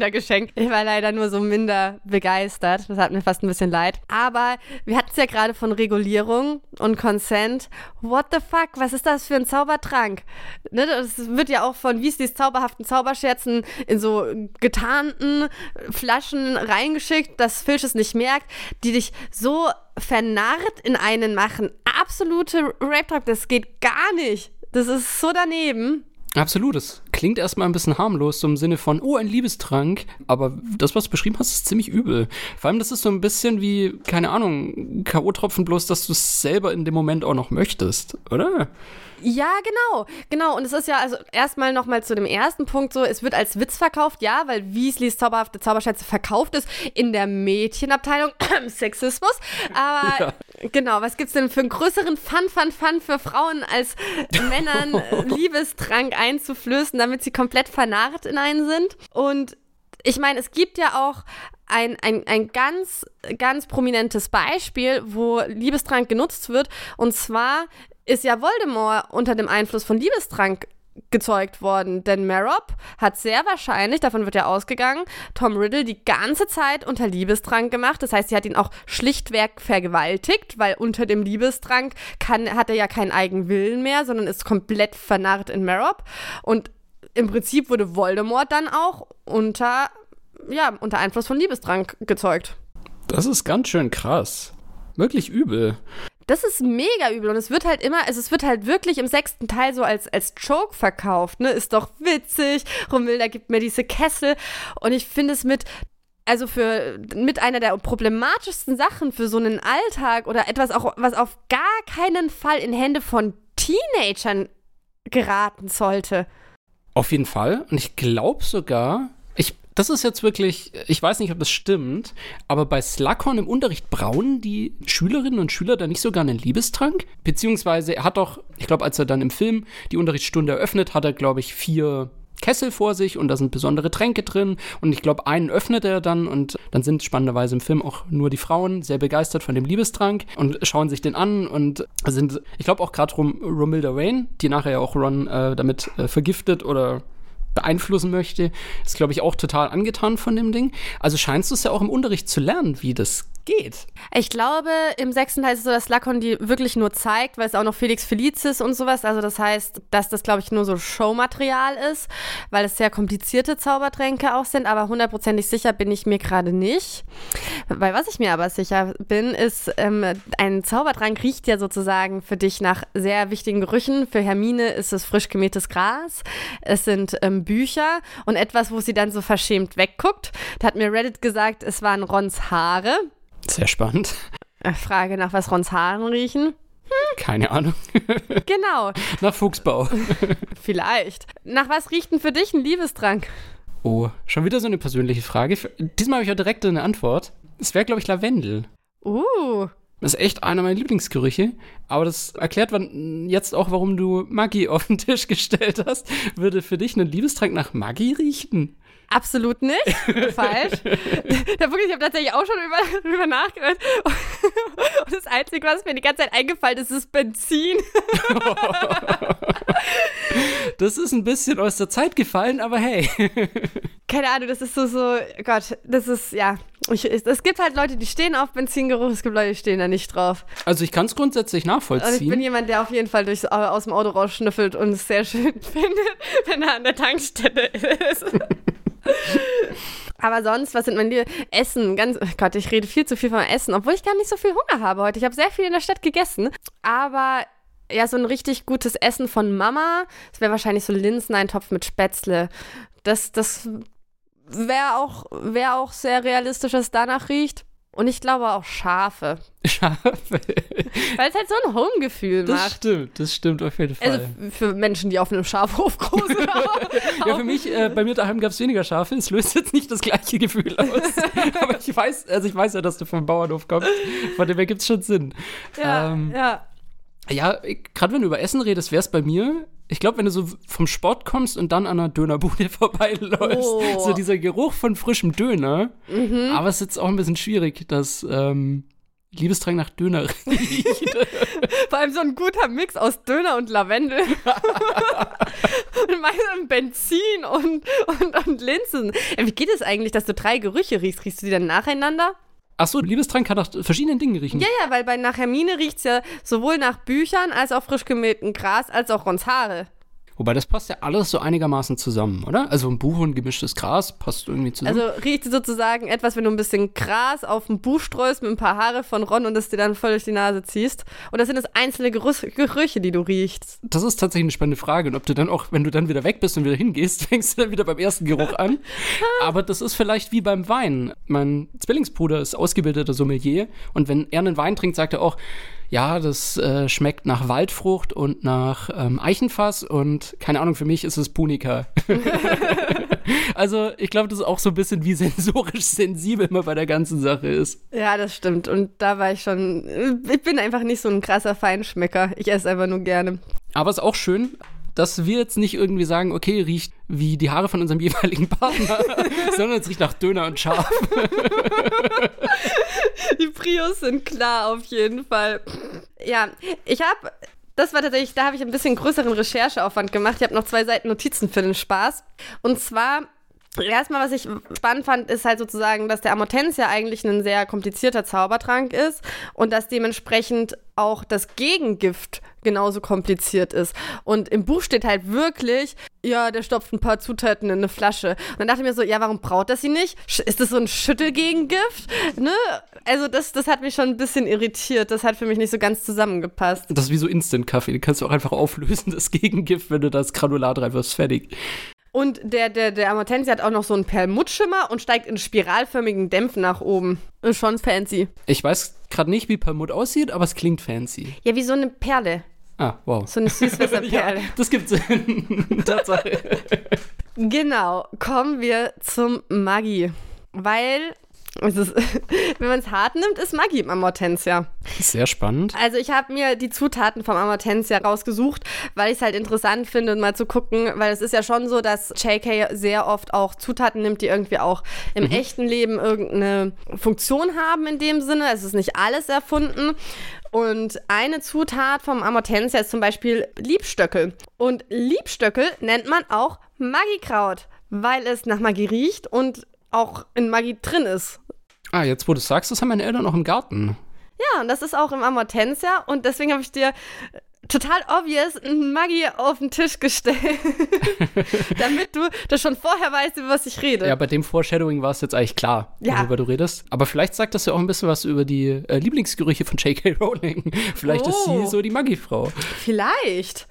Geschenkt. Ich war leider nur so minder begeistert. Das hat mir fast ein bisschen leid. Aber wir hatten es ja gerade von Regulierung und Consent. What the fuck? Was ist das für ein Zaubertrank? Ne, das wird ja auch von Weasleys zauberhaften Zauberscherzen in so getarnten Flaschen reingeschickt, dass Filch es nicht merkt, die dich so vernarrt in einen machen. Absolute Rape Talk, das geht gar nicht. Das ist so daneben. Absolut, das klingt erstmal ein bisschen harmlos, so im Sinne von, oh, ein Liebestrank, aber das, was du beschrieben hast, ist ziemlich übel. Vor allem, das ist so ein bisschen wie, keine Ahnung, K.O.-Tropfen bloß, dass du es selber in dem Moment auch noch möchtest, oder? Ja, genau, genau. Und es ist ja also erstmal nochmal zu dem ersten Punkt so, es wird als Witz verkauft, ja, weil Weasleys zauberhafte Zauberschätze verkauft ist in der Mädchenabteilung, Sexismus. Aber ja. genau, was gibt's denn für einen größeren Fun, Fun, Fun für Frauen als Männern Liebestrank einzuflößen, damit sie komplett vernarrt in einen sind? Und ich meine, es gibt ja auch ein, ein, ein ganz, ganz prominentes Beispiel, wo Liebestrank genutzt wird. Und zwar ist ja Voldemort unter dem Einfluss von Liebestrank gezeugt worden, denn Marop hat sehr wahrscheinlich, davon wird ja ausgegangen, Tom Riddle die ganze Zeit unter Liebestrank gemacht. Das heißt, sie hat ihn auch schlichtweg vergewaltigt, weil unter dem Liebestrank kann, hat er ja keinen eigenen Willen mehr, sondern ist komplett vernarrt in Marop. Und im Prinzip wurde Voldemort dann auch unter, ja, unter Einfluss von Liebestrank gezeugt. Das ist ganz schön krass. Wirklich übel. Das ist mega übel und es wird halt immer, also es wird halt wirklich im sechsten Teil so als, als Joke verkauft, ne? Ist doch witzig, Romilda gibt mir diese Kessel und ich finde es mit, also für mit einer der problematischsten Sachen für so einen Alltag oder etwas auch, was auf gar keinen Fall in Hände von Teenagern geraten sollte. Auf jeden Fall. Und ich glaube sogar, ich das ist jetzt wirklich, ich weiß nicht, ob das stimmt, aber bei Slughorn im Unterricht brauen die Schülerinnen und Schüler da nicht sogar einen Liebestrank? Beziehungsweise er hat doch, ich glaube, als er dann im Film die Unterrichtsstunde eröffnet, hat er, glaube ich, vier Kessel vor sich und da sind besondere Tränke drin und ich glaube, einen öffnet er dann und dann sind spannenderweise im Film auch nur die Frauen sehr begeistert von dem Liebestrank und schauen sich den an und sind, ich glaube auch gerade Rom Romilda Wayne, die nachher ja auch Ron äh, damit äh, vergiftet oder beeinflussen möchte, ist, glaube ich, auch total angetan von dem Ding. Also scheinst du es ja auch im Unterricht zu lernen, wie das geht. Ich glaube, im sechsten Teil ist es so, dass Lacon die wirklich nur zeigt, weil es auch noch Felix Felicis und sowas. Also das heißt, dass das, glaube ich, nur so Showmaterial ist, weil es sehr komplizierte Zaubertränke auch sind. Aber hundertprozentig sicher bin ich mir gerade nicht. Weil was ich mir aber sicher bin, ist, ähm, ein Zaubertrank riecht ja sozusagen für dich nach sehr wichtigen Gerüchen. Für Hermine ist es frisch gemähtes Gras. Es sind ähm, Bücher und etwas, wo sie dann so verschämt wegguckt. Da hat mir Reddit gesagt, es waren Rons Haare. Sehr spannend. Äh, Frage nach was Rons Haaren riechen. Hm. Keine Ahnung. Genau. Nach Fuchsbau. Vielleicht. Nach was riecht denn für dich ein Liebestrank? Oh, schon wieder so eine persönliche Frage. Diesmal habe ich ja direkt eine Antwort. Es wäre, glaube ich, Lavendel. Uh. Das ist echt einer meiner Lieblingsgerüche. Aber das erklärt jetzt auch, warum du Maggi auf den Tisch gestellt hast. Würde für dich ein Liebestrank nach Maggi riechen? Absolut nicht. Falsch. Da wirklich, ich habe tatsächlich auch schon über, darüber nachgedacht. Und das Einzige, was mir die ganze Zeit eingefallen ist, ist Benzin. Das ist ein bisschen aus der Zeit gefallen, aber hey. Keine Ahnung, das ist so, so, Gott, das ist, ja. Ich, es gibt halt Leute, die stehen auf Benzingeruch, es gibt Leute, die stehen da nicht drauf. Also ich kann es grundsätzlich nachvollziehen. Also ich bin jemand, der auf jeden Fall durchs, aus dem Auto rausschnüffelt und es sehr schön findet, wenn er an der Tankstelle ist. Aber sonst, was sind meine Liebe? Essen. Ganz, oh Gott, ich rede viel zu viel von Essen, obwohl ich gar nicht so viel Hunger habe heute. Ich habe sehr viel in der Stadt gegessen. Aber ja, so ein richtig gutes Essen von Mama. Das wäre wahrscheinlich so Linseneintopf mit Spätzle. Das, das wäre auch, wär auch sehr realistisch, dass es danach riecht. Und ich glaube auch Schafe. Schafe. Weil es halt so ein Home-Gefühl macht. Das stimmt, das stimmt auf jeden also Fall. Also für Menschen, die auf einem Schafhof groß sind. ja, für mich, äh, bei mir daheim gab es weniger Schafe. Es löst jetzt nicht das gleiche Gefühl aus. Aber ich weiß, also ich weiß ja, dass du vom Bauernhof kommst. Von dem her gibt es schon Sinn. Ja, ähm, ja. Ja, gerade wenn du über Essen redest, wäre es bei mir ich glaube, wenn du so vom Sport kommst und dann an einer Dönerbude vorbeiläufst, oh. so dieser Geruch von frischem Döner. Mhm. Aber es ist jetzt auch ein bisschen schwierig, dass ähm, Liebesdrang nach Döner riecht. Vor allem so ein guter Mix aus Döner und Lavendel. und meinem Benzin und, und, und Linsen. Ja, wie geht es eigentlich, dass du drei Gerüche riechst? Riechst du die dann nacheinander? Ach so, Liebestrank kann nach verschiedenen Dingen riechen. Ja, ja, weil bei nach Hermine riecht es ja sowohl nach Büchern als auch frisch gemähtem Gras als auch Rons Haare. Wobei das passt ja alles so einigermaßen zusammen, oder? Also ein Buch und gemischtes Gras passt irgendwie zusammen. Also riecht sozusagen etwas, wenn du ein bisschen Gras auf ein Buch streust mit ein paar Haare von Ron und es dir dann voll durch die Nase ziehst. Und das sind das einzelne Gerüche, Gerüche, die du riechst. das ist tatsächlich eine spannende Frage. Und ob du dann auch, wenn du dann wieder weg bist und wieder hingehst, fängst du dann wieder beim ersten Geruch an. Aber das ist vielleicht wie beim Wein. Mein Zwillingsbruder ist ausgebildeter Sommelier und wenn er einen Wein trinkt, sagt er auch, ja, das äh, schmeckt nach Waldfrucht und nach ähm, Eichenfass und keine Ahnung, für mich ist es Punika. also ich glaube, das ist auch so ein bisschen wie sensorisch sensibel man bei der ganzen Sache ist. Ja, das stimmt. Und da war ich schon. Ich bin einfach nicht so ein krasser Feinschmecker. Ich esse einfach nur gerne. Aber es ist auch schön, dass wir jetzt nicht irgendwie sagen, okay, riecht wie die Haare von unserem jeweiligen Partner, sondern es riecht nach Döner und Schaf. Die Prios sind klar auf jeden Fall. Ja, ich habe. Das war tatsächlich, da habe ich ein bisschen größeren Rechercheaufwand gemacht. Ich habe noch zwei Seiten Notizen für den Spaß. Und zwar Erstmal, was ich spannend fand, ist halt sozusagen, dass der Amortensia eigentlich ein sehr komplizierter Zaubertrank ist und dass dementsprechend auch das Gegengift genauso kompliziert ist. Und im Buch steht halt wirklich, ja, der stopft ein paar Zutaten in eine Flasche. Und dann dachte ich mir so, ja, warum braut das sie nicht? Ist das so ein Schüttelgegengift? Ne? Also das, das hat mich schon ein bisschen irritiert. Das hat für mich nicht so ganz zusammengepasst. Das ist wie so Instant-Kaffee. Den kannst du auch einfach auflösen, das Gegengift, wenn du das Granulat reinwirfst. Fertig. Und der, der, der Amortensia hat auch noch so einen Perlmuttschimmer und steigt in spiralförmigen Dämpfen nach oben. Ist schon fancy. Ich weiß gerade nicht, wie Permut aussieht, aber es klingt fancy. Ja, wie so eine Perle. Ah, wow. So eine Süßwasserperle. Ja, das gibt Sinn. Tatsache. Genau, kommen wir zum Maggi. Weil, ist, wenn man es hart nimmt, ist Maggi im Amortensia. Sehr spannend. Also ich habe mir die Zutaten vom Amortensia rausgesucht, weil ich es halt interessant finde, mal zu gucken, weil es ist ja schon so, dass JK sehr oft auch Zutaten nimmt, die irgendwie auch im echten Leben irgendeine Funktion haben in dem Sinne. Es ist nicht alles erfunden. Und eine Zutat vom Amortensia ist zum Beispiel Liebstöckel. Und Liebstöckel nennt man auch Maggikraut, weil es nach Maggi riecht und auch in Maggi drin ist. Ah, jetzt wo du sagst, das haben meine Eltern noch im Garten. Ja, und das ist auch im Amortensia und deswegen habe ich dir total obvious ein Maggi auf den Tisch gestellt, damit du das schon vorher weißt, über was ich rede. Ja, bei dem Foreshadowing war es jetzt eigentlich klar, Ja. worüber du redest. Aber vielleicht sagt das ja auch ein bisschen was über die äh, Lieblingsgerüche von J.K. Rowling. Vielleicht ist Oh. sie so die Maggi-Frau. Vielleicht.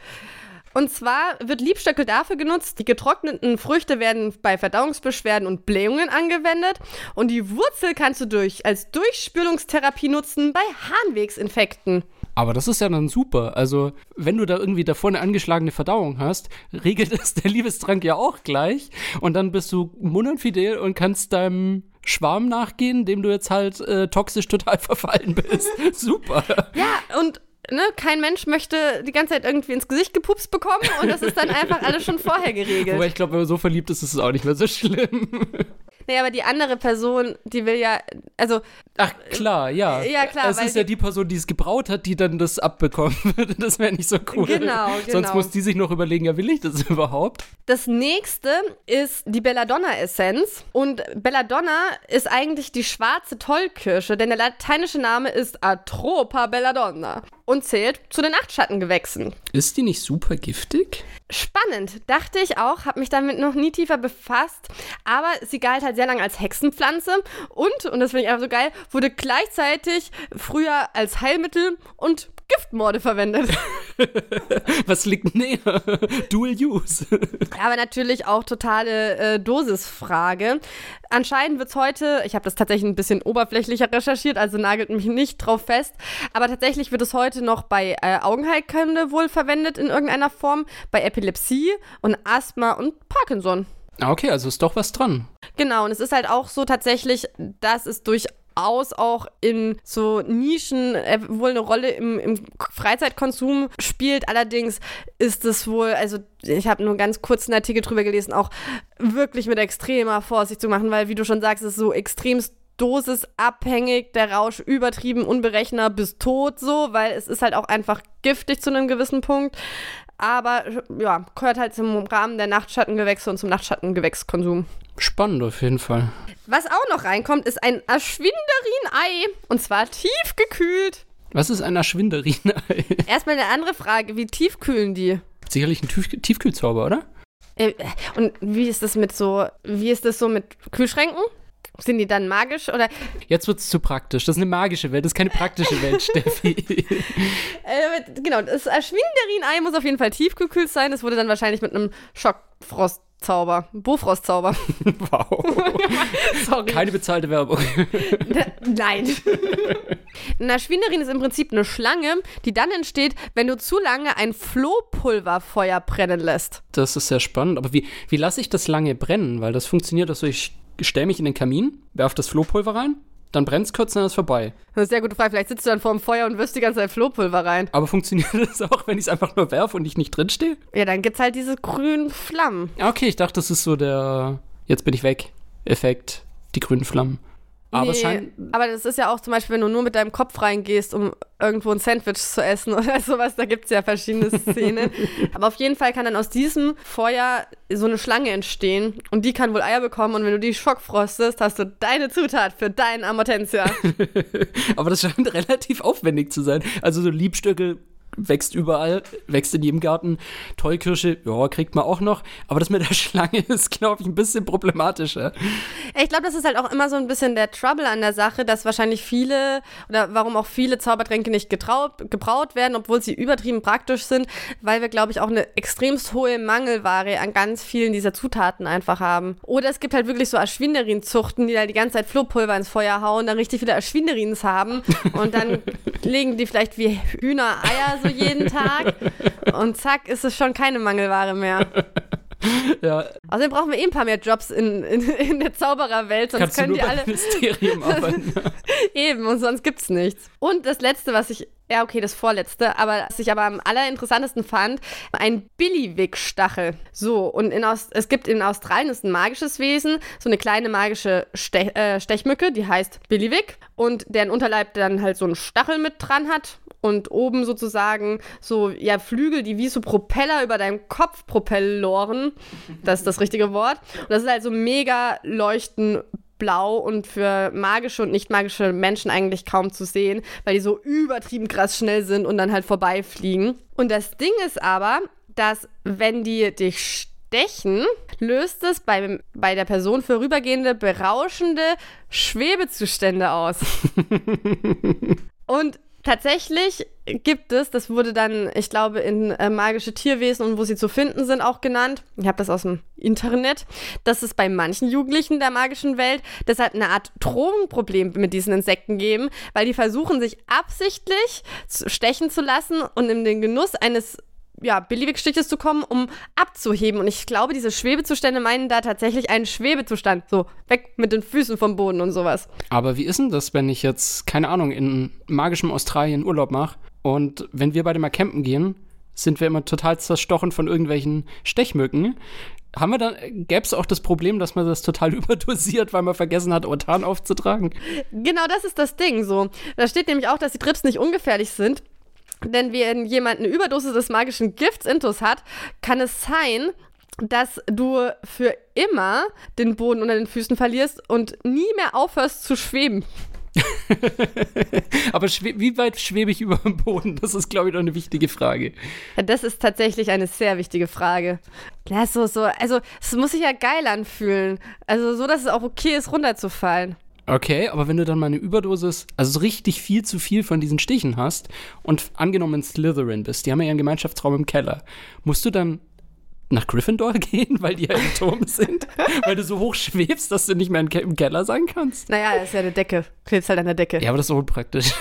Und zwar wird Liebstöckel dafür genutzt, die getrockneten Früchte werden bei Verdauungsbeschwerden und Blähungen angewendet und die Wurzel kannst du durch als Durchspülungstherapie nutzen bei Harnwegsinfekten. Aber das ist ja dann super. Also, wenn du da irgendwie davor eine angeschlagene Verdauung hast, regelt es der Liebestrank ja auch gleich. Und dann bist du mundanfidel und kannst deinem Schwarm nachgehen, dem du jetzt halt äh, toxisch total verfallen bist. super. Ja, und ne, kein Mensch möchte die ganze Zeit irgendwie ins Gesicht gepupst bekommen und das ist dann einfach alles schon vorher geregelt. Wobei ich glaube, wenn man so verliebt ist, ist es auch nicht mehr so schlimm. Nee, aber die andere Person, die will ja, also, Ach, klar, ja. Ja, klar, Es ist ja die- Person, die es gebraut hat, die dann das abbekommen würde. Das wäre nicht so cool. Genau, Sonst genau. muss die sich noch überlegen, ja, will ich das überhaupt? das nächste ist die Belladonna-Essenz. Und Belladonna ist eigentlich die schwarze Tollkirsche, denn der lateinische Name ist Atropa belladonna und zählt zu den Nachtschattengewächsen. Ist die nicht super giftig? Spannend, dachte ich auch, habe mich damit noch nie tiefer befasst, aber sie galt halt sehr lange als Hexenpflanze und, und das finde ich einfach so geil, wurde gleichzeitig früher als Heilmittel und Giftmorde verwendet. Was liegt näher? Dual Use. Aber natürlich auch totale äh, Dosisfrage. Anscheinend wird es heute, ich habe das tatsächlich ein bisschen oberflächlicher recherchiert, also nagelt mich nicht drauf fest, aber tatsächlich wird es heute noch bei äh, Augenheilkunde wohl verwendet in irgendeiner Form, bei Epilepsie und Asthma und Parkinson. Ah, okay, also ist doch was dran. Genau, und es ist halt auch so tatsächlich, dass es durchaus auch in so Nischen äh, wohl eine Rolle im, im Freizeitkonsum spielt. Allerdings ist es wohl, also ich habe nur ganz kurz einen Artikel drüber gelesen, auch wirklich mit extremer Vorsicht zu machen, weil wie du schon sagst, es ist so extremst dosisabhängig, der Rausch übertrieben, unberechenbar bis tot so, weil es ist halt auch einfach giftig zu einem gewissen Punkt. Aber ja, gehört halt zum Rahmen der Nachtschattengewächse und zum Nachtschattengewächskonsum. Spannend auf jeden Fall. Was auch noch reinkommt, ist ein Aschwinderin-Ei. Und zwar tiefgekühlt. Was ist ein Aschwinderin? Erstmal eine andere Frage: Wie tief kühlen die? sicherlich ein Tief Tiefkühlzauber, oder? Äh, Und wie ist das mit so, wie ist das so mit Kühlschränken? Sind die dann magisch oder? Jetzt wird es zu praktisch. Das ist eine magische Welt, das ist keine praktische Welt, Steffi. Äh, genau, das Schwinderin-Ei muss auf jeden Fall tiefgekühlt sein. Das wurde dann wahrscheinlich mit einem Schockfrostzauber, Bofrostzauber. wow. Sorry. Keine bezahlte Werbung. Nein. Na, Schwinderin ist im Prinzip eine Schlange, die dann entsteht, wenn du zu lange ein Flohpulverfeuer brennen lässt. Das ist sehr spannend. Aber wie, wie lasse ich das lange brennen? Weil das funktioniert, dass ich stelle mich in den Kamin, werfe das Flohpulver rein, dann brennt es kurz, dann ist es vorbei. Das ist eine sehr gute Frage. Vielleicht sitzt du dann vor dem Feuer und wirst die ganze Zeit Flohpulver rein. Aber funktioniert das auch, wenn ich es einfach nur werfe und ich nicht drinstehe? Ja, dann gibt's halt diese grünen Flammen. Ja, Okay, ich dachte, das ist so der Jetzt bin ich weg Effekt, die grünen Flammen. Aber Nee, aber das ist ja auch zum Beispiel, wenn du nur mit deinem Kopf reingehst, um irgendwo ein Sandwich zu essen oder sowas, da gibt es ja verschiedene Szenen. aber auf jeden Fall kann dann aus diesem Feuer so eine Schlange entstehen und die kann wohl Eier bekommen und wenn du die schockfrostest, hast du deine Zutat für deinen Amortentia. Aber das scheint relativ aufwendig zu sein. Also so Liebstöckel wächst überall, wächst in jedem Garten. Tollkirsche, ja, kriegt man auch noch. Aber das mit der Schlange ist, glaube ich, ein bisschen problematischer. Ich glaube, das ist halt auch immer so ein bisschen der Trouble an der Sache, dass wahrscheinlich viele oder warum auch viele Zaubertränke nicht getraut, gebraut werden, obwohl sie übertrieben praktisch sind, weil wir, glaube ich, auch eine extremst hohe Mangelware an ganz vielen dieser Zutaten einfach haben. Oder es gibt halt wirklich so Aschwinderin-Zuchten, die da die ganze Zeit Flohpulver ins Feuer hauen, dann richtig viele Aschwinderins haben und dann legen die vielleicht wie Hühner Eier so jeden Tag und zack, ist es schon keine Mangelware mehr. Ja, Außerdem brauchen wir eh ein paar mehr Jobs in, in, in der Zaubererwelt, sonst kannst du können nur die alle Ministerium arbeiten. eben und sonst gibt's nichts. Und das letzte, was ich ja, okay, das vorletzte, aber was ich aber am allerinteressantesten fand, ein Billiwig-Stachel. So, und in Aus es gibt in Australien ist ein magisches Wesen, so eine kleine magische Ste äh, Stechmücke, die heißt Billiwig und deren Unterleib dann halt so einen Stachel mit dran hat und oben sozusagen so, ja, Flügel, die wie so Propeller über deinem Kopf propelloren. Das ist das richtige Wort. Und das ist halt so mega leuchten blau und für magische und nicht magische Menschen eigentlich kaum zu sehen, weil die so übertrieben krass schnell sind und dann halt vorbeifliegen. Und das Ding ist aber, dass wenn die dich stechen, löst es bei, bei der Person vorübergehende berauschende Schwebezustände aus. Und tatsächlich gibt es, das wurde dann, ich glaube, in äh, magische Tierwesen und wo sie zu finden sind auch genannt. Ich habe das aus dem Internet, dass es bei manchen Jugendlichen der magischen Welt deshalb eine Art Drogenproblem mit diesen Insekten geben, weil die versuchen, sich absichtlich zu stechen zu lassen und in den Genuss eines ja, Billigstiches zu kommen, um abzuheben. Und ich glaube, diese Schwebezustände meinen da tatsächlich einen Schwebezustand. So, weg mit den Füßen vom Boden und sowas. Aber wie ist denn das, wenn ich jetzt, keine Ahnung, in magischem Australien Urlaub mache und wenn wir beide mal campen gehen, sind wir immer total zerstochen von irgendwelchen Stechmücken. Haben wir dann, gäbe es auch das Problem, dass man das total überdosiert, weil man vergessen hat, Ortan aufzutragen? Genau das ist das Ding so. Da steht nämlich auch, dass die Trips nicht ungefährlich sind. Denn wenn jemand eine Überdosis des magischen Gifts intus hat, kann es sein, dass du für immer den Boden unter den Füßen verlierst und nie mehr aufhörst zu schweben. Aber wie weit schwebe ich über dem Boden? Das ist, glaube ich, noch eine wichtige Frage. Ja, Das ist tatsächlich eine sehr wichtige Frage. Ja, so, so, also es muss sich ja geil anfühlen. Also so, dass es auch okay ist, runterzufallen. Okay, aber wenn du dann mal eine Überdosis, also so richtig viel zu viel von diesen Stichen hast und angenommen in Slytherin bist, die haben ja ihren Gemeinschaftsraum im Keller, musst du dann nach Gryffindor gehen, weil die ja im Turm sind? weil du so hoch schwebst, dass du nicht mehr im Ke- im Keller sein kannst? Naja, das ist ja eine Decke. Klebst halt an der Decke. Ja, aber das ist auch unpraktisch.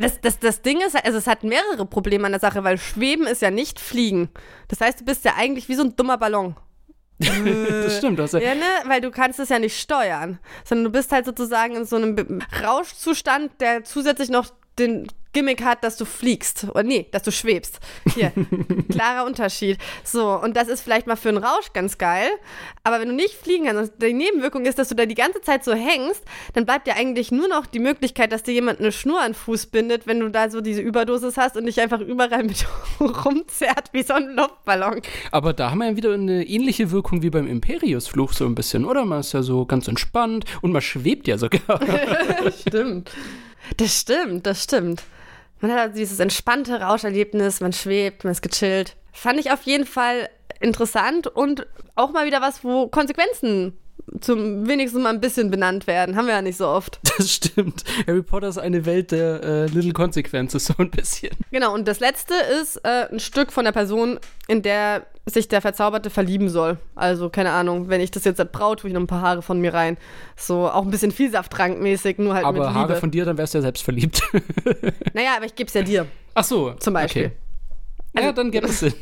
Das, das, das Ding ist, also es hat mehrere Probleme an der Sache, weil Schweben ist ja nicht Fliegen. Das heißt, du bist ja eigentlich wie so ein dummer Ballon. das stimmt. Das Ja, ne? Weil du kannst es ja nicht steuern. Sondern du bist halt sozusagen in so einem Rauschzustand, der zusätzlich noch den Gimmick hat, dass du fliegst. Oder nee, dass du schwebst. Hier, klarer Unterschied. So, und das ist vielleicht mal für einen Rausch ganz geil. Aber wenn du nicht fliegen kannst und die Nebenwirkung ist, dass du da die ganze Zeit so hängst, dann bleibt dir eigentlich nur noch die Möglichkeit, dass dir jemand eine Schnur an den Fuß bindet, wenn du da so diese Überdosis hast und dich einfach überall mit rumzerrt wie so ein Luftballon. aber da haben wir ja wieder eine ähnliche Wirkung wie beim Imperius-Fluch so ein bisschen, oder? Man ist ja so ganz entspannt und man schwebt ja sogar. stimmt. Das stimmt, das stimmt. Man hat also dieses entspannte Rauscherlebnis, man schwebt, man ist gechillt. fand ich auf jeden Fall interessant und auch mal wieder was, wo Konsequenzen zum wenigsten mal ein bisschen benannt werden. Haben wir ja nicht so oft. Das stimmt. Harry Potter ist eine Welt der äh, Little Consequences, so ein bisschen. Genau, und das letzte ist äh, ein Stück von der Person, in der sich der Verzauberte verlieben soll. Also, keine Ahnung, wenn ich das jetzt braut, tue ich noch ein paar Haare von mir rein. So, auch ein bisschen Vielsaftttrankmäßig, nur halt aber mit Liebe. Haare von dir, dann wärst du ja selbst verliebt. naja, aber ich gebe es ja dir. Ach so. Zum Beispiel. Okay. Ja, dann gibt es Sinn.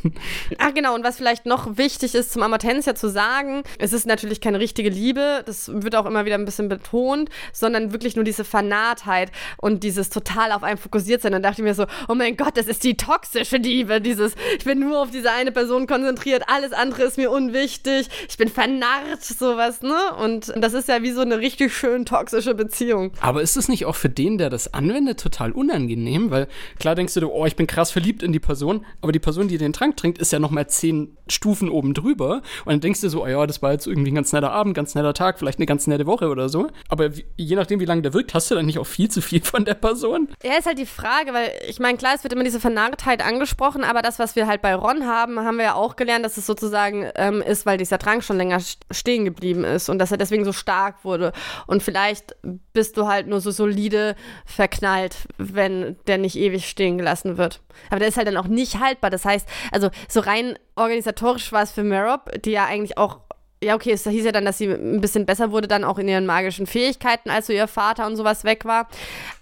Ach genau, und was vielleicht noch wichtig ist zum Amartensia zu sagen, es ist natürlich keine richtige Liebe, das wird auch immer wieder ein bisschen betont, sondern wirklich nur diese Vernahtheit und dieses total auf einen fokussiert sein. Dann dachte ich mir so, oh mein Gott, das ist die toxische Liebe, dieses, ich bin nur auf diese eine Person konzentriert, alles andere ist mir unwichtig, ich bin vernarrt, sowas, ne? Und das ist ja wie so eine richtig schön toxische Beziehung. Aber ist es nicht auch für den, der das anwendet, total unangenehm? Weil klar denkst du, oh, ich bin krass verliebt in die Person, aber die Person, die den Trank trinkt, ist ja noch mal zehn Stufen oben drüber. Und dann denkst du so, oh ja, das war jetzt irgendwie ein ganz netter Abend, ganz netter Tag, vielleicht eine ganz nette Woche oder so. Aber je nachdem, wie lange der wirkt, hast du dann nicht auch viel zu viel von der Person? Ja, ist halt die Frage, weil ich meine, klar, es wird immer diese Vernarrtheit angesprochen, aber das, was wir halt bei Ron haben, haben wir ja auch gelernt, dass es sozusagen ähm, ist, weil dieser Trank schon länger stehen geblieben ist und dass er deswegen so stark wurde. Und vielleicht bist du halt nur so solide verknallt, wenn der nicht ewig stehen gelassen wird. Aber der ist halt dann auch nicht haltbar. Das heißt, also so rein organisatorisch war es für Merop, die ja eigentlich auch ja, okay, es hieß ja dann, dass sie ein bisschen besser wurde, dann auch in ihren magischen Fähigkeiten, als so ihr Vater und sowas weg war.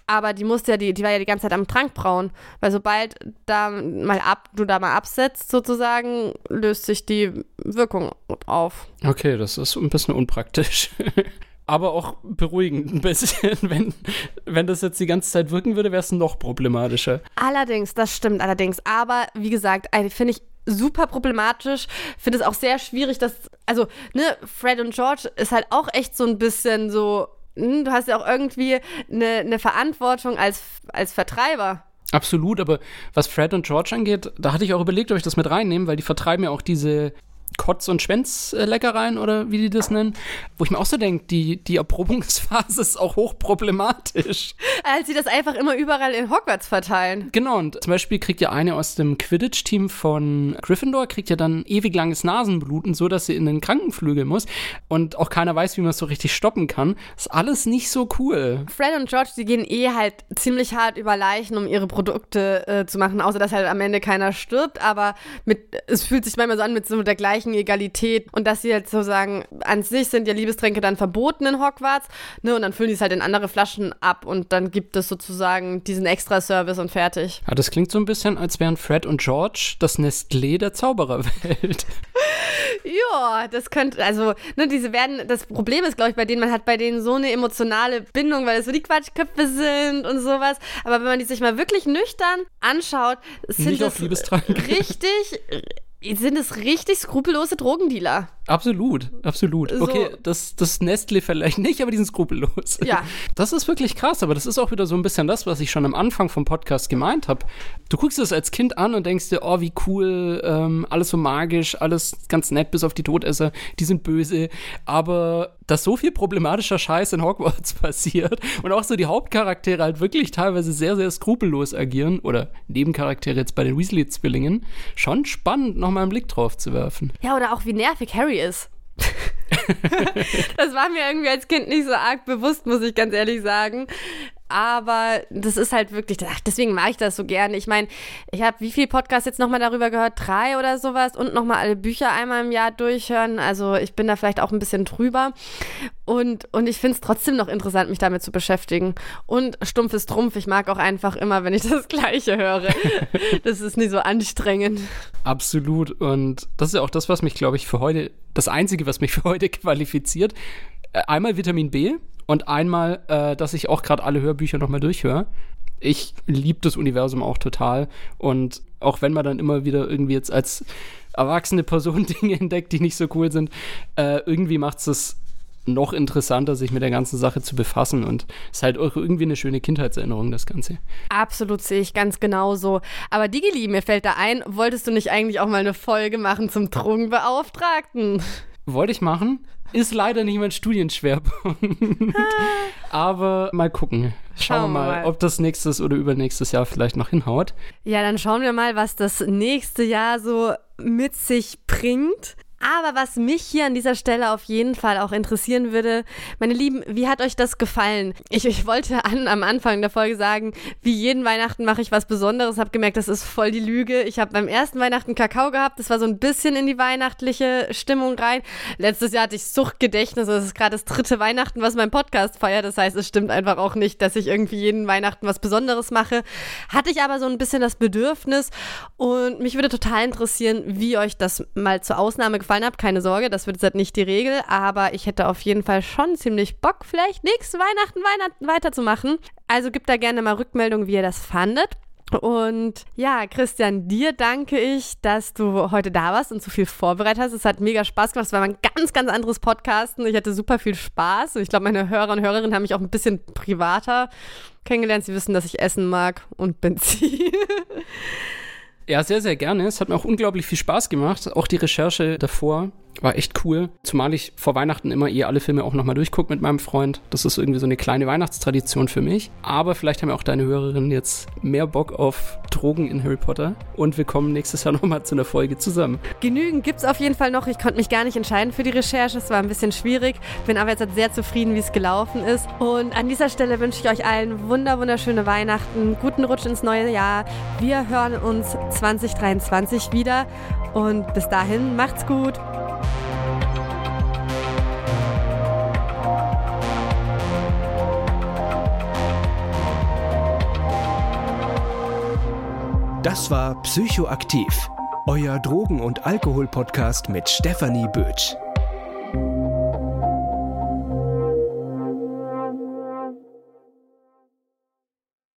Aber die musste ja, die, die war ja die ganze Zeit am Trank brauen. Weil sobald da mal ab, du da mal absetzt, sozusagen, löst sich die Wirkung auf. Okay, das ist ein bisschen unpraktisch. aber auch beruhigend ein bisschen. Wenn, wenn das jetzt die ganze Zeit wirken würde, wäre es noch problematischer. Allerdings, das stimmt allerdings. Aber wie gesagt, finde ich super problematisch. Finde es auch sehr schwierig, dass, also, ne, Fred und George ist halt auch echt so ein bisschen so, hm, du hast ja auch irgendwie eine, eine Verantwortung als, als Vertreiber. Absolut, aber was Fred und George angeht, da hatte ich auch überlegt, ob ich das mit reinnehme, weil die vertreiben ja auch diese Kotz- und Schwänzleckereien oder wie die das nennen, wo ich mir auch so denke, die, die Erprobungsphase ist auch hochproblematisch. Als sie das einfach immer überall in Hogwarts verteilen. Genau, und zum Beispiel kriegt ja eine aus dem Quidditch-Team von Gryffindor, kriegt ja dann ewig langes Nasenbluten, so dass sie in den Krankenflügel muss und auch keiner weiß, wie man es so richtig stoppen kann. Ist alles nicht so cool. Fred und George, die gehen eh halt ziemlich hart über Leichen, um ihre Produkte äh, zu machen, außer dass halt am Ende keiner stirbt, aber mit, es fühlt sich manchmal so an mit so der gleichen gleichen Egalität und dass sie jetzt so sagen, an sich sind ja Liebestränke dann verboten in Hogwarts, ne, und dann füllen die es halt in andere Flaschen ab und dann gibt es sozusagen diesen Extra-Service und fertig. Ja, das klingt so ein bisschen, als wären Fred und George das Nestlé der Zaubererwelt. ja, das könnte, also, ne, diese werden, das Problem ist, glaube ich, bei denen, man hat bei denen so eine emotionale Bindung, weil es so die Quatschköpfe sind und sowas. Aber wenn man die sich mal wirklich nüchtern anschaut, sind Nicht es richtig sind es richtig skrupellose Drogendealer. Absolut, absolut. So. Okay, das, das Nestle vielleicht nicht, aber die sind skrupellos. Ja. Das ist wirklich krass, aber das ist auch wieder so ein bisschen das, was ich schon am Anfang vom Podcast gemeint habe. Du guckst es als Kind an und denkst dir, oh, wie cool, ähm, alles so magisch, alles ganz nett, bis auf die Todesser, die sind böse. Aber dass so viel problematischer Scheiß in Hogwarts passiert und auch so die Hauptcharaktere halt wirklich teilweise sehr, sehr skrupellos agieren oder Nebencharaktere jetzt bei den Weasley-Zwillingen, schon spannend, nochmal einen Blick drauf zu werfen. Ja, oder auch wie nervig Harry ist. das war mir irgendwie als Kind nicht so arg bewusst, muss ich ganz ehrlich sagen aber das ist halt wirklich, ach, deswegen mache ich das so gerne. Ich meine, ich habe wie viel Podcasts jetzt nochmal darüber gehört? Drei oder sowas und nochmal alle Bücher einmal im Jahr durchhören. Also ich bin da vielleicht auch ein bisschen drüber. Und, und ich finde es trotzdem noch interessant, mich damit zu beschäftigen. Und stumpf ist Trumpf. Ich mag auch einfach immer, wenn ich das Gleiche höre. das ist nicht so anstrengend. Absolut. Und das ist ja auch das, was mich, glaube ich, für heute, das Einzige, was mich für heute qualifiziert. Äh, einmal Vitamin B, und einmal, äh, dass ich auch gerade alle Hörbücher nochmal durchhöre. Ich liebe das Universum auch total. Und auch wenn man dann immer wieder irgendwie jetzt als erwachsene Person Dinge entdeckt, die nicht so cool sind, äh, irgendwie macht es das noch interessanter, sich mit der ganzen Sache zu befassen. Und es ist halt auch irgendwie eine schöne Kindheitserinnerung, das Ganze. Absolut sehe ich ganz genauso. Aber Digili, mir fällt da ein, wolltest du nicht eigentlich auch mal eine Folge machen zum Drogenbeauftragten? Wollte ich machen. Ist leider nicht mein Studienschwerpunkt. Aber mal gucken. Schauen wir mal, ob das nächstes oder übernächstes Jahr vielleicht noch hinhaut. Ja, dann schauen wir mal, was das nächste Jahr so mit sich bringt. Aber was mich hier an dieser Stelle auf jeden Fall auch interessieren würde, meine Lieben, wie hat euch das gefallen? Ich, ich wollte an, am Anfang der Folge sagen, wie jeden Weihnachten mache ich was Besonderes, habe gemerkt, das ist voll die Lüge. Ich habe beim ersten Weihnachten Kakao gehabt, das war so ein bisschen in die weihnachtliche Stimmung rein. Letztes Jahr hatte ich Suchtgedächtnis, das ist gerade das dritte Weihnachten, was mein Podcast feiert. Das heißt, es stimmt einfach auch nicht, dass ich irgendwie jeden Weihnachten was Besonderes mache. Hatte ich aber so ein bisschen das Bedürfnis und mich würde total interessieren, wie euch das mal zur Ausnahme gefallen gefallen habe. Keine Sorge, das wird jetzt nicht die Regel, aber ich hätte auf jeden Fall schon ziemlich Bock, vielleicht nächste Weihnachten, Weihnachten weiterzumachen. Also gebt da gerne mal Rückmeldung, wie ihr das fandet. Und ja, Christian, dir danke ich, dass du heute da warst und so viel vorbereitet hast. Es hat mega Spaß gemacht. Es war ein ganz, ganz anderes Podcasten. Ich hatte super viel Spaß. Und ich glaube, meine Hörer und Hörerinnen haben mich auch ein bisschen privater kennengelernt. Sie wissen, dass ich Essen mag und Benzin. Ja, sehr, sehr gerne. Es hat mir auch unglaublich viel Spaß gemacht. Auch die Recherche davor war echt cool. Zumal ich vor Weihnachten immer eh alle Filme auch nochmal durchgucke mit meinem Freund. Das ist irgendwie so eine kleine Weihnachtstradition für mich. Aber vielleicht haben ja auch deine Hörerinnen jetzt mehr Bock auf Drogen in Harry Potter. Und wir kommen nächstes Jahr nochmal zu einer Folge zusammen. Genügend gibt es auf jeden Fall noch. Ich konnte mich gar nicht entscheiden für die Recherche. Es war ein bisschen schwierig. Bin aber jetzt sehr zufrieden, wie es gelaufen ist. Und an dieser Stelle wünsche ich euch allen wunder, wunderschöne Weihnachten. Guten Rutsch ins neue Jahr. Wir hören uns 2023 wieder. Und bis dahin, macht's gut. Das war Psychoaktiv, euer Drogen- und Alkohol-Podcast mit Stefanie Bötsch.